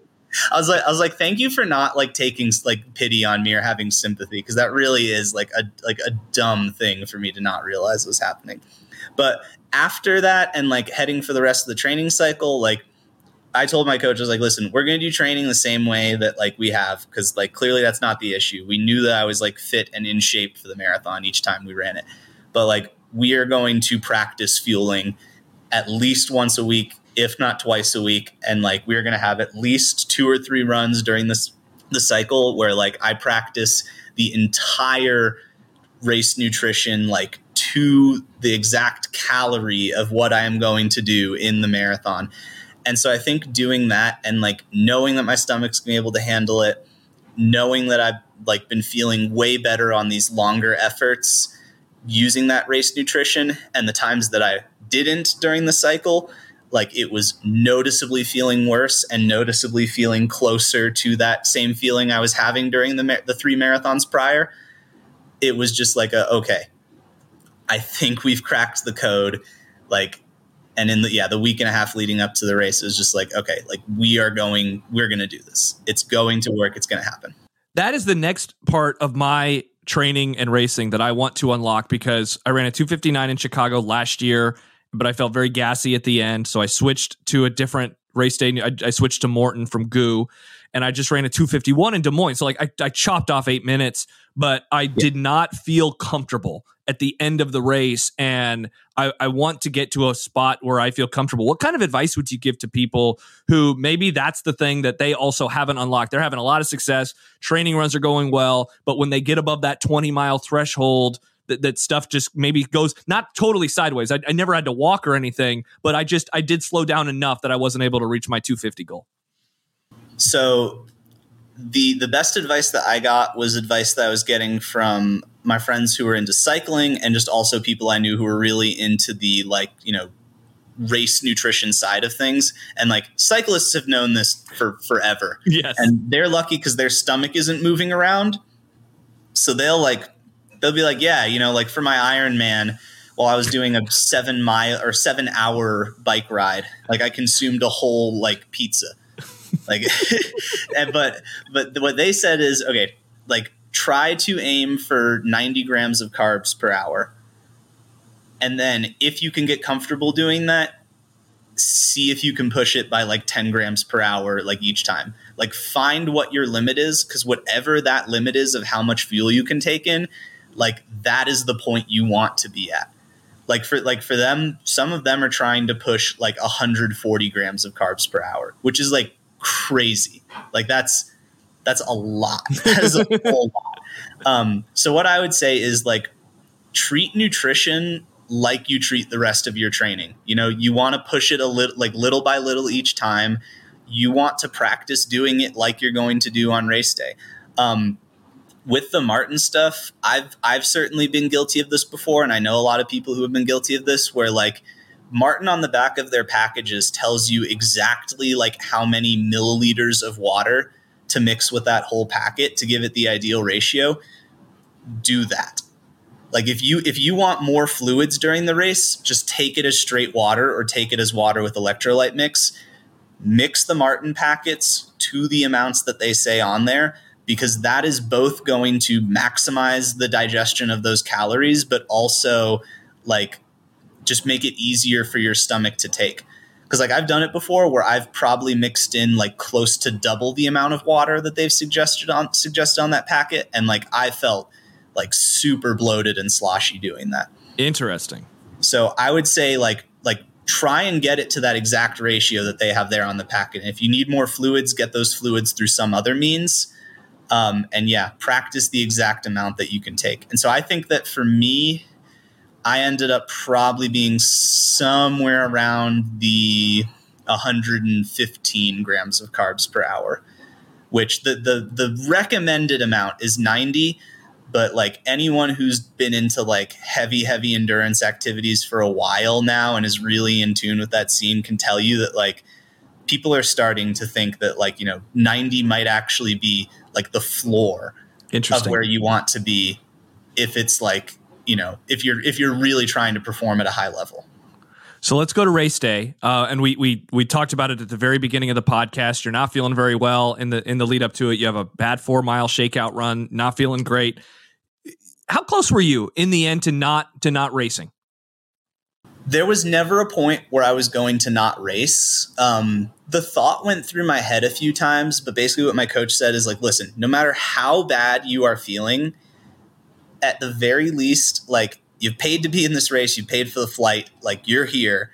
I was like, I was like, thank you for not like taking like pity on me or having sympathy because that really is like a like a dumb thing for me to not realize was happening. But after that and like heading for the rest of the training cycle, like I told my coach, I was like, listen, we're going to do training the same way that like we have because like clearly that's not the issue. We knew that I was like fit and in shape for the marathon each time we ran it, but like we are going to practice fueling at least once a week, if not twice a week, and like we're going to have at least two or three runs during this the cycle where like I practice the entire race nutrition like to the exact calorie of what I am going to do in the marathon. And so I think doing that and like knowing that my stomach's gonna be able to handle it, knowing that I've like been feeling way better on these longer efforts, using that race nutrition and the times that I didn't during the cycle, like it was noticeably feeling worse and noticeably feeling closer to that same feeling I was having during the the three marathons prior. It was just like a okay, I think we've cracked the code. Like, And in the yeah, the week and a half leading up to the race, it was just like, okay, like we are going, we're going to do this. It's going to work. It's going to happen. That is the next part of my training and racing that I want to unlock because I ran a 259 in Chicago last year, but I felt very gassy at the end. So I switched to a different race day. I, I switched to Maurten from Gu and I just ran a 251 in Des Moines. So like I, I chopped off eight minutes, but I yeah. did not feel comfortable at the end of the race. And I, I want to get to a spot where I feel comfortable. What kind of advice would you give to people who maybe that's the thing that they also haven't unlocked? They're having a lot of success, training runs are going well, but when they get above that 20 mile threshold, that, that stuff just maybe goes not totally sideways. I, I never had to walk or anything, but I just I did slow down enough that I wasn't able to reach my 250 goal. So the the best advice that I got was advice that I was getting from my friends who were into cycling and just also people I knew who were really into the like, you know, race nutrition side of things. And like cyclists have known this for forever. Yes. And they're lucky because their stomach isn't moving around. So they'll like they'll be like, yeah, you know, like for my Ironman, while I was doing a seven mile or seven hour bike ride, like I consumed a whole like pizza like and, but but what they said is okay like try to aim for 90 grams of carbs per hour. And then if you can get comfortable doing that see if you can push it by like 10 grams per hour like each time. Like find what your limit is because whatever that limit is of how much fuel you can take in like that is the point you want to be at. Like for like for them some of them are trying to push like 140 grams of carbs per hour which is like crazy. Like that's that's a lot. That is a whole lot. Um, so what I would say is like treat nutrition like you treat the rest of your training. You know, you want to push it a little like little by little each time. You want to practice doing it like you're going to do on race day. Um, with the Maurten stuff, I've I've certainly been guilty of this before, and I know a lot of people who have been guilty of this, where like Maurten on the back of their packages tells you exactly like how many milliliters of water to mix with that whole packet to give it the ideal ratio. Do that. Like if you if you want more fluids during the race, just take it as straight water or take it as water with electrolyte mix. Mix the Maurten packets to the amounts that they say on there because that is both going to maximize the digestion of those calories but also like just make it easier for your stomach to take because like I've done it before where I've probably mixed in like close to double the amount of water that they've suggested on suggested on that packet and like I felt like super bloated and sloshy doing that. Interesting. So I would say like like try and get it to that exact ratio that they have there on the packet. And if you need more fluids, get those fluids through some other means. Um, and yeah, practice the exact amount that you can take. And so I think that for me, I ended up probably being somewhere around the 115 grams of carbs per hour, which the the the recommended amount is 90. But like anyone who's been into like heavy, heavy endurance activities for a while now and is really in tune with that scene can tell you that like people are starting to think that like, you know, 90 might actually be like the floor of where you want to be if it's like you know if you're if you're really trying to perform at a high level. So let's go to race day, uh, and we we we talked about it at the very beginning of the podcast. You're not feeling very well in the in the lead up to it. You have a bad four mile shakeout run, not feeling great. How close were you in the end to not to not racing? There was never a point where I was going to not race. Um, the thought went through my head a few times, but basically what my coach said is like, listen, no matter how bad you are feeling, at the very least, like you've paid to be in this race, you paid for the flight, like you're here.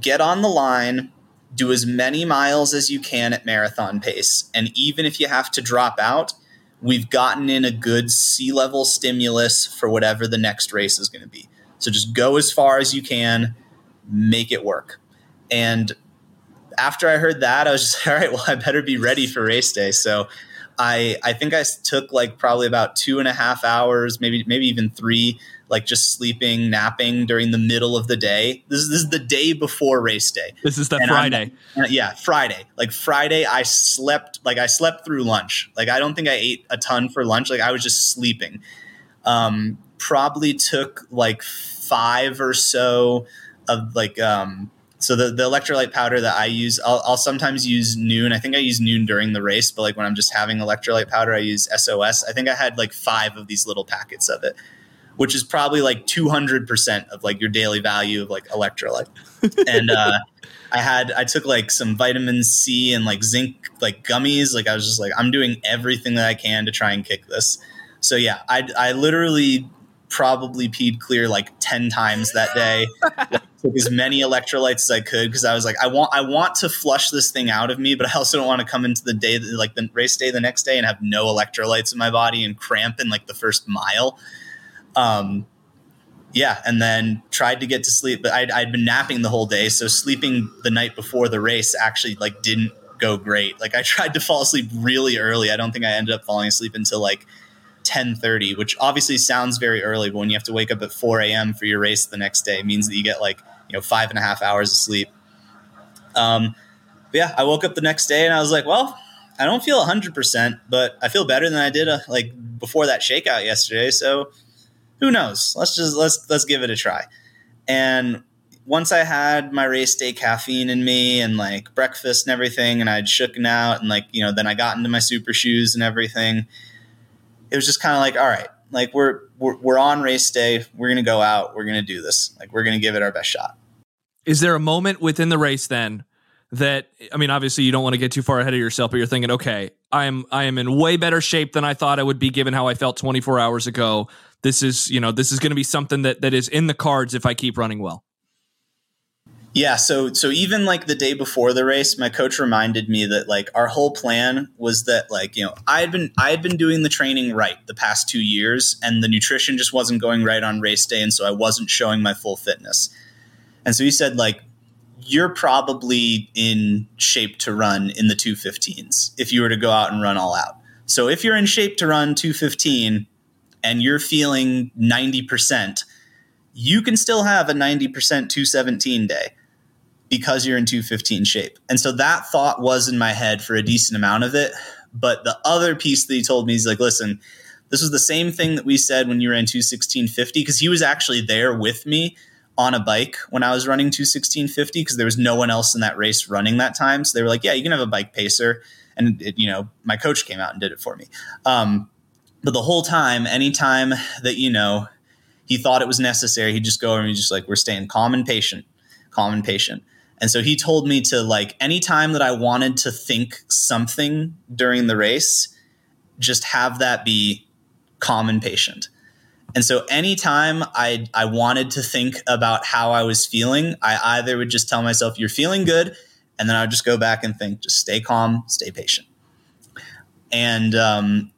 Get on the line, do as many miles as you can at marathon pace. And even if you have to drop out, we've gotten in a good sea level stimulus for whatever the next race is going to be. So just go as far as you can, make it work. And after I heard that, I was just, all right, well, I better be ready for race day. So I I think I took like probably about two and a half hours, maybe maybe even three, like just sleeping, napping during the middle of the day. This is this is the day before race day. This is the and Friday. I'm, yeah, Friday. Like Friday, I slept like I slept through lunch. Like I don't think I ate a ton for lunch. Like I was just sleeping. Um, probably took like five or so of like um so the, the electrolyte powder that I use, I'll, I'll, sometimes use Nuun. I think I use Nuun during the race, but like when I'm just having electrolyte powder, I use SOS. I think I had like five of these little packets of it, which is probably like 200% of like your daily value of like electrolyte. and uh, I had, I took like some vitamin C and like zinc, like gummies. Like I was just like, I'm doing everything that I can to try and kick this. So yeah, I, I literally probably peed clear like 10 times that day. took as many electrolytes as I could because I was like, I want I want to flush this thing out of me, but I also don't want to come into the day like the race day the next day and have no electrolytes in my body and cramp in like the first mile. Um yeah, and then tried to get to sleep, but I'd, I'd been napping the whole day, so sleeping the night before the race actually like didn't go great. Like I tried to fall asleep really early. I don't think I ended up falling asleep until like 10:30, which obviously sounds very early, but when you have to wake up at 4 a.m. for your race the next day, means that you get like you know five and a half hours of sleep. Um, yeah, I woke up the next day and I was like, well, I don't feel 100%, but I feel better than I did uh, like before that shakeout yesterday. So who knows? Let's just let's let's give it a try. And once I had my race day caffeine in me and like breakfast and everything, and I'd shooken out and like you know, then I got into my super shoes and everything it was just kind of like, all right, like we're, we're we're on race day. We're gonna go out. We're gonna do this. Like we're gonna give it our best shot. Is there a moment within the race then that I mean, obviously you don't want to get too far ahead of yourself, but you're thinking, okay, I am I am in way better shape than I thought I would be given how I felt 24 hours ago. This is you know this is going to be something that that is in the cards if I keep running well. Yeah, so so even like the day before the race, my coach reminded me that like our whole plan was that like, you know, I had been I had been doing the training right the past 2 years and the nutrition just wasn't going right on race day and so I wasn't showing my full fitness. And so he said like you're probably in shape to run in the 215s if you were to go out and run all out. So if you're in shape to run 215 and you're feeling 90%, you can still have a 90% 217 day because you're in 215 shape. And so that thought was in my head for a decent amount of it. But the other piece that he told me is like, listen, this was the same thing that we said when you ran in 21650 because he was actually there with me on a bike when I was running 21650 because there was no one else in that race running that time. So they were like, yeah, you can have a bike pacer. And, it, you know, my coach came out and did it for me. Um, but the whole time, anytime that, you know, he thought it was necessary, he'd just go over and he's just like, we're staying calm and patient, calm and patient. And so he told me to like anytime that I wanted to think something during the race, just have that be calm and patient. And so anytime I I wanted to think about how I was feeling, I either would just tell myself you're feeling good and then I would just go back and think just stay calm, stay patient. And um,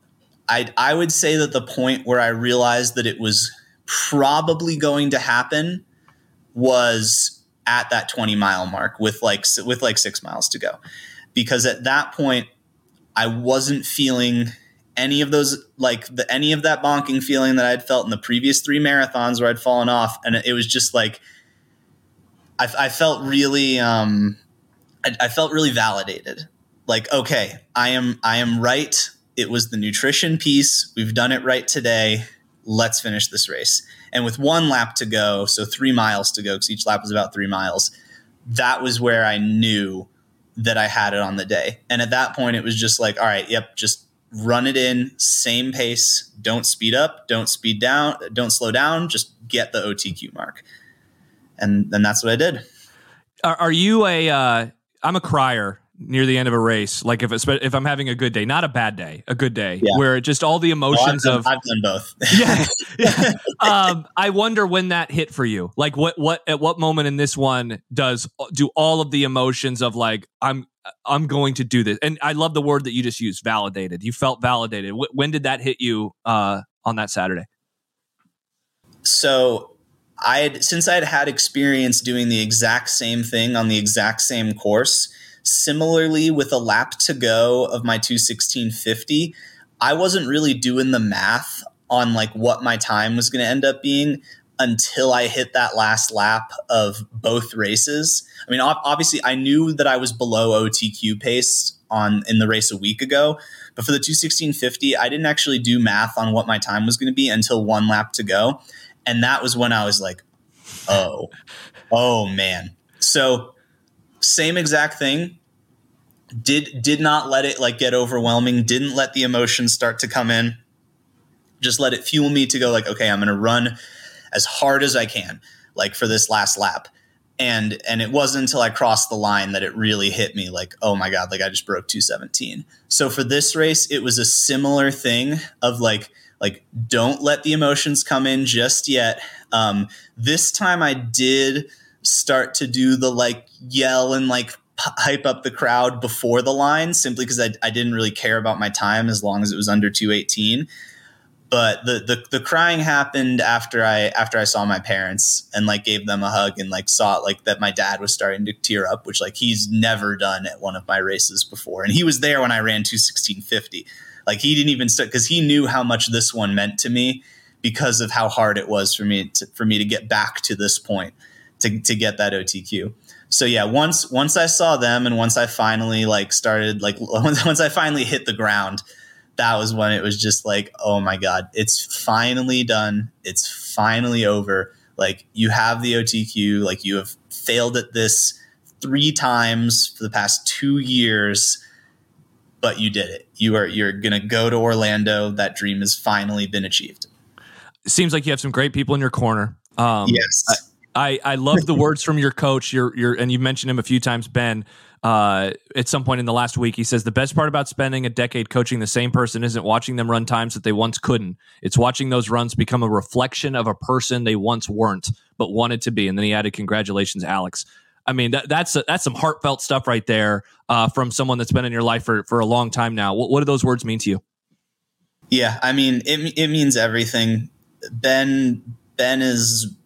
I I would say that the point where I realized that it was probably going to happen was at that 20 mile mark with like with like 6 miles to go. Because at that point I wasn't feeling any of those like the any of that bonking feeling that I'd felt in the previous 3 marathons where I'd fallen off and it was just like I, I felt really um I, I felt really validated. Like okay, I am I am right. It was the nutrition piece. We've done it right today. Let's finish this race and with one lap to go, so three miles to go, because each lap was about three miles, that was where I knew that I had it on the day. And at that point, it was just like, all right, yep, just run it in, same pace. Don't speed up, don't speed down, don't slow down, just get the OTQ mark. And then that's what I did. Are, are you a? am uh, a crier near the end of a race, like if if I'm having a good day, not a bad day, a good day, yeah. where just all the emotions well, I've done, of I've done both. yeah, yeah. Um, I wonder when that hit for you. Like what what at what moment in this one does do all of the emotions of like I'm I'm going to do this, and I love the word that you just used, validated. You felt validated. W- when did that hit you uh, on that Saturday? So I had since I had had experience doing the exact same thing on the exact same course Similarly, with a lap to go of my 216.50, I wasn't really doing the math on like what my time was going to end up being until I hit that last lap of both races. I mean, obviously, I knew that I was below OTQ pace on in the race a week ago, but for the 216.50, I didn't actually do math on what my time was going to be until one lap to go, and that was when I was like, "Oh, Oh man. So same exact thing. Did did not let it like get overwhelming, didn't let the emotions start to come in. Just let it fuel me to go like, okay, I'm gonna run as hard as I can, like for this last lap. And and it wasn't until I crossed the line that it really hit me like, oh my God, like I just broke 217. So for this race, it was a similar thing of like, like don't let the emotions come in just yet. Um, this time I did start to do the like yell and like hype up the crowd before the line simply because I, I didn't really care about my time as long as it was under 218 but the, the the crying happened after I after I saw my parents and like gave them a hug and like saw like that my dad was starting to tear up, which like he's never done at one of my races before, and he was there when I ran two sixteen fifty. Like he didn't even start because he knew how much this one meant to me because of how hard it was for me to, for me to get back to this point to to get that OTQ. So yeah, once once I saw them and once I finally like started like once, once I finally hit the ground that was when it was just like, oh my God, it's finally done. It's finally over. Like you have the OTQ, like you have failed at this three times for the past two years, but you did it. You are you're gonna go to Orlando. That dream has finally been achieved. Seems like you have some great people in your corner. Um, yes. I, I, I love the words from your coach. Your your and you mentioned him a few times, Ben uh, at some point in the last week, he says the best part about spending a decade coaching the same person isn't watching them run times that they once couldn't. It's watching those runs become a reflection of a person they once weren't but wanted to be. And then he added, "Congratulations, Alex." I mean, that, that's a, that's some heartfelt stuff right there uh, from someone that's been in your life for for a long time now. What, what do those words mean to you? Yeah, I mean, it it means everything. Ben Ben is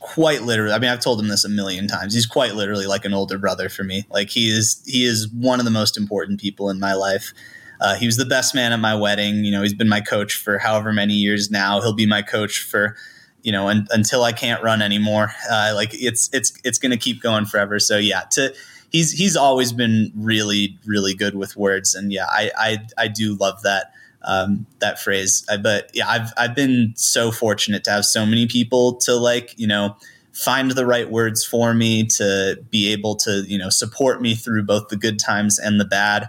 quite literally i mean i've told him this a million times. He's quite literally like an older brother for me. Like he is he is one of the most important people in my life. Uh, he was the best man at my wedding. You know he's been my coach for however many years now. He'll be my coach for you know un- until i can't run anymore. Uh, like it's it's it's gonna keep going forever. So yeah to he's he's always been really really good with words. And yeah i i, I do love that um, that phrase. I, but yeah, I've I've been so fortunate to have so many people to like you know find the right words for me to be able to you know support me through both the good times and the bad.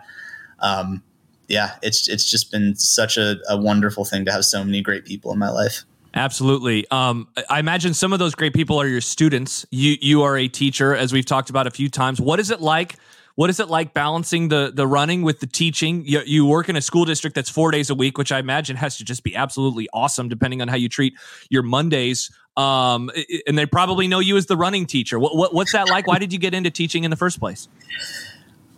Um, yeah, it's it's just been such a, a wonderful thing to have so many great people in my life. Absolutely. Um, I imagine some of those great people are your students. You you are a teacher, as we've talked about a few times. What is it like what is it like balancing the the running with the teaching? You, you work in a school district that's four days a week, which I imagine has to just be absolutely awesome, depending on how you treat your Mondays. Um, and they probably know you as the running teacher. What, what what's that like? Why did you get into teaching in the first place?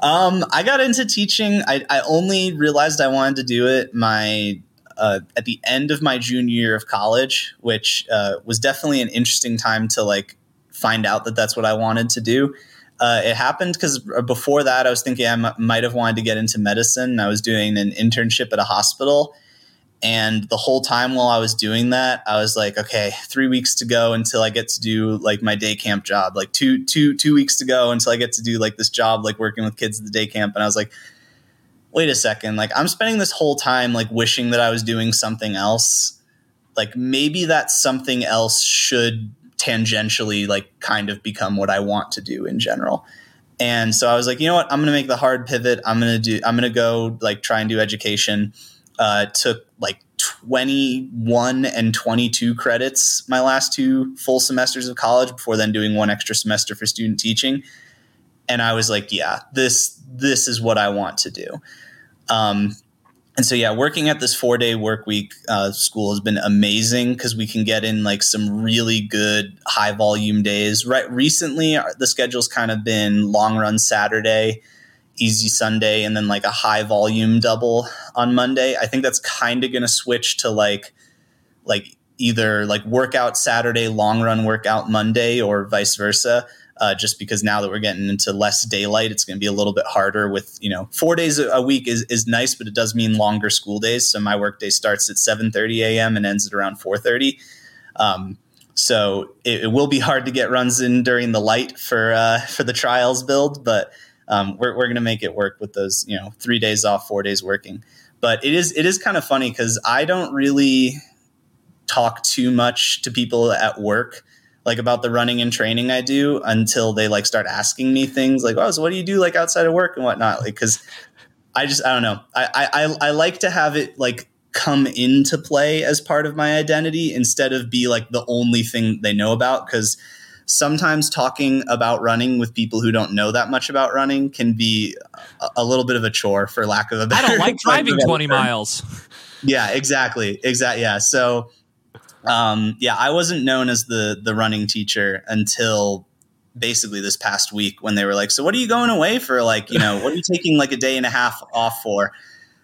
Um, I got into teaching. I, I only realized I wanted to do it my uh, at the end of my junior year of college, which uh, was definitely an interesting time to like find out that that's what I wanted to do. Uh, it happened because before that, I was thinking I m- might have wanted to get into medicine. I was doing an internship at a hospital. And the whole time while I was doing that, I was like, okay, three weeks to go until I get to do like my day camp job. Like two, two, two weeks to go until I get to do like this job, like working with kids at the day camp. And I was like, wait a second, like I'm spending this whole time like wishing that I was doing something else. Like maybe that something else should tangentially like kind of become what I want to do in general. And so I was like, you know what? I'm going to make the hard pivot. I'm going to do, I'm going to go like try and do education. Uh, took like 21 and 22 credits my last two full semesters of college before then doing one extra semester for student teaching. And I was like, yeah, this, this is what I want to do. Um, and so yeah working at this four day work week uh, school has been amazing because we can get in like some really good high volume days. Right recently our, the schedule's kind of been long run saturday easy sunday and then like a high volume double on monday. I think that's kind of going to switch to like like either like workout saturday long run workout monday or vice versa uh, just because now that we're getting into less daylight, it's going to be a little bit harder. With you know, four days a week is, is nice, but it does mean longer school days. So my workday starts at seven thirty a.m. and ends at around four thirty. Um, so it, it, will be hard to get runs in during the light for uh, for the trials build, but um, we're we're going to make it work with those you know three days off, four days working. But it is it is kind of funny because I don't really talk too much to people at work like about the running and training I do until they like start asking me things like, oh, so what do you do like outside of work and whatnot? Like, cause I just, I don't know. I, I, I like to have it like come into play as part of my identity instead of be like the only thing they know about. Cause sometimes talking about running with people who don't know that much about running can be a, a little bit of a chore for lack of a better I don't like driving 20 miles. Yeah, exactly. Exactly. Yeah. So, um, yeah, I wasn't known as the the running teacher until basically this past week when they were like, "So what are you going away for? Like, you know, what are you taking like a day and a half off for?"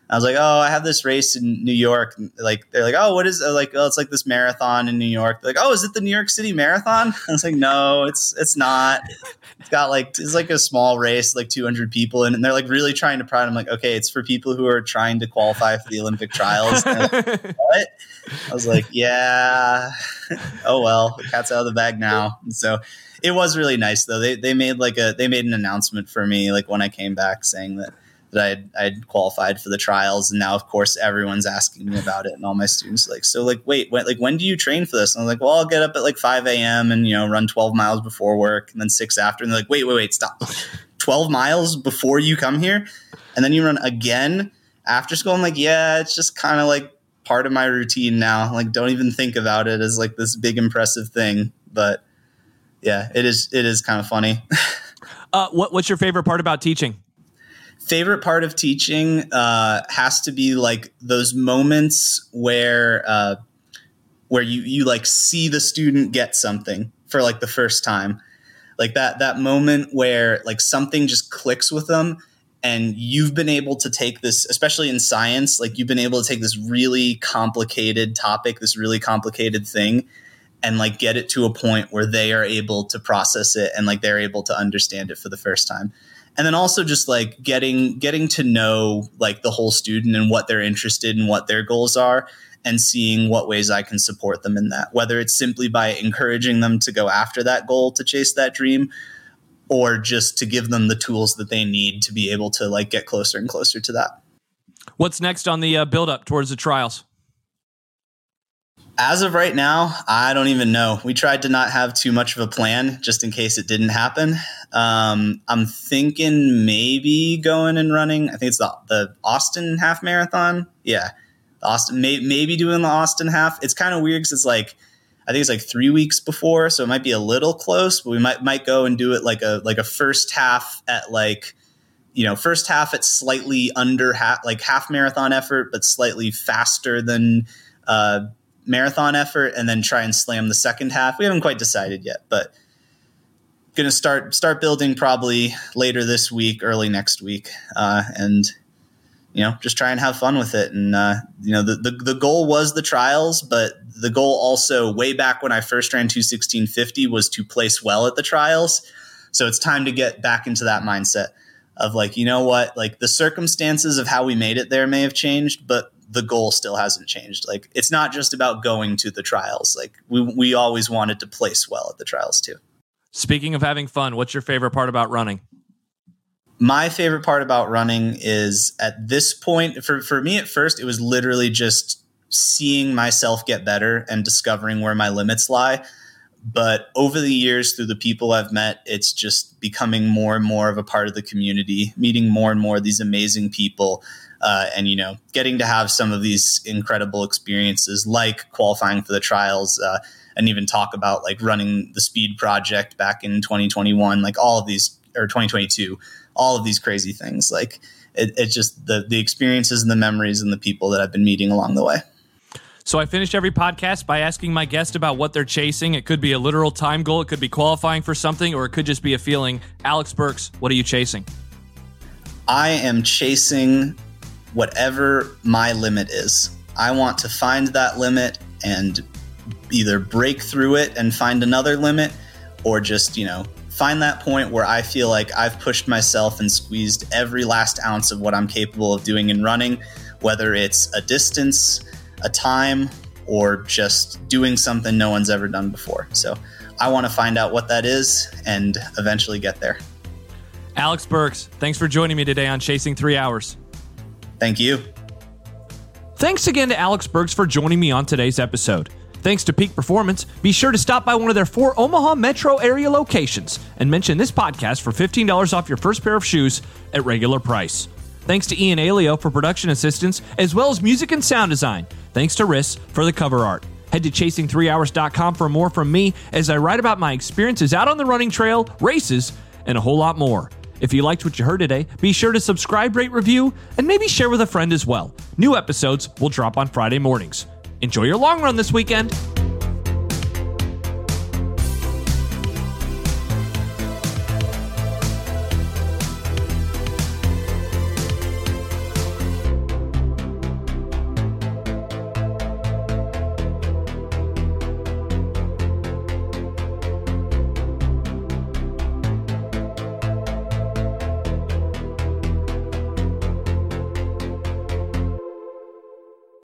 I was like, "Oh, I have this race in New York." Like, they're like, "Oh, what is it? like? Oh, it's like this marathon in New York." They're like, "Oh, is it the New York City Marathon?" I was like, "No, it's it's not. It's got like it's like a small race, like 200 people, and they're like really trying to pride." I'm like, "Okay, it's for people who are trying to qualify for the Olympic trials." Like, what? I was like, "Yeah, oh well, the cat's out of the bag now." And so it was really nice though. They they made like a they made an announcement for me like when I came back saying that that I had, I had qualified for the trials, and now of course everyone's asking me about it, and all my students like, so like, wait, when, like when do you train for this? And I'm like, well, I'll get up at like 5 a.m. and you know run 12 miles before work, and then six after, and they're like, wait, wait, wait, stop, 12 miles before you come here, and then you run again after school. I'm like, yeah, it's just kind of like part of my routine now. Like, don't even think about it as like this big impressive thing, but yeah, it is. It is kind of funny. uh, what, what's your favorite part about teaching? Favorite part of teaching uh, has to be like those moments where uh, where you you like see the student get something for like the first time. Like that that moment where like something just clicks with them and you've been able to take this especially in science like you've been able to take this really complicated topic this really complicated thing and like get it to a point where they are able to process it and like they're able to understand it for the first time and then also just like getting getting to know like the whole student and what they're interested in what their goals are and seeing what ways I can support them in that. Whether it's simply by encouraging them to go after that goal to chase that dream or just to give them the tools that they need to be able to like get closer and closer to that. What's next on the uh, build up towards the trials as of right now, I don't even know. We tried to not have too much of a plan just in case it didn't happen. Um, I'm thinking maybe going and running. I think it's the, the Austin half marathon. Yeah. Austin, may, maybe doing the Austin half. It's kind of weird because it's like, I think it's like three weeks before, so it might be a little close, but we might might go and do it like a like a first half at like you know first half at slightly under half like half marathon effort, but slightly faster than uh, marathon effort and then try and slam the second half. We haven't quite decided yet, but going to start start building probably later this week, early next week, uh, and you know just try and have fun with it. And uh, you know the, the the goal was the trials, but the goal also way back when I first ran 21650 was to place well at the trials. So it's time to get back into that mindset of like, you know what, like the circumstances of how we made it there may have changed, but the goal still hasn't changed. Like it's not just about going to the trials. Like we we always wanted to place well at the trials too. Speaking of having fun, what's your favorite part about running? My favorite part about running is at this point for for me at first it was literally just seeing myself get better and discovering where my limits lie. But over the years, through the people I've met, it's just becoming more and more of a part of the community, meeting more and more of these amazing people uh, and you know getting to have some of these incredible experiences like qualifying for the trials uh, and even talk about like running the speed project back in 2021 like all of these or 2022 all of these crazy things. Like it, it's just the the experiences and the memories and the people that i've been meeting along the way so I finish every podcast by asking my guest about what they're chasing. It could be a literal time goal, it could be qualifying for something, or it could just be a feeling. Alex Burks, what are you chasing? I am chasing whatever my limit is. I want to find that limit and either break through it and find another limit or just, you know, find that point where I feel like I've pushed myself and squeezed every last ounce of what I'm capable of doing in running, whether it's a distance, a time, or just doing something no one's ever done before. So I want to find out what that is and eventually get there. Alex Burks, thanks for joining me today on Chasing Three Hours. Thank you. Thanks again to Alex Burks for joining me on today's episode. Thanks to Peak Performance, be sure to stop by one of their four Omaha metro area locations and mention this podcast for $15 off your first pair of shoes at regular price. Thanks to Ian Aeillo for production assistance, as well as music and sound design. Thanks to Riss for the cover art. Head to chasing3hours.com for more from me as I write about my experiences out on the running trail, races, and a whole lot more. If you liked what you heard today, be sure to subscribe, rate, review, and maybe share with a friend as well. New episodes will drop on Friday mornings. Enjoy your long run this weekend.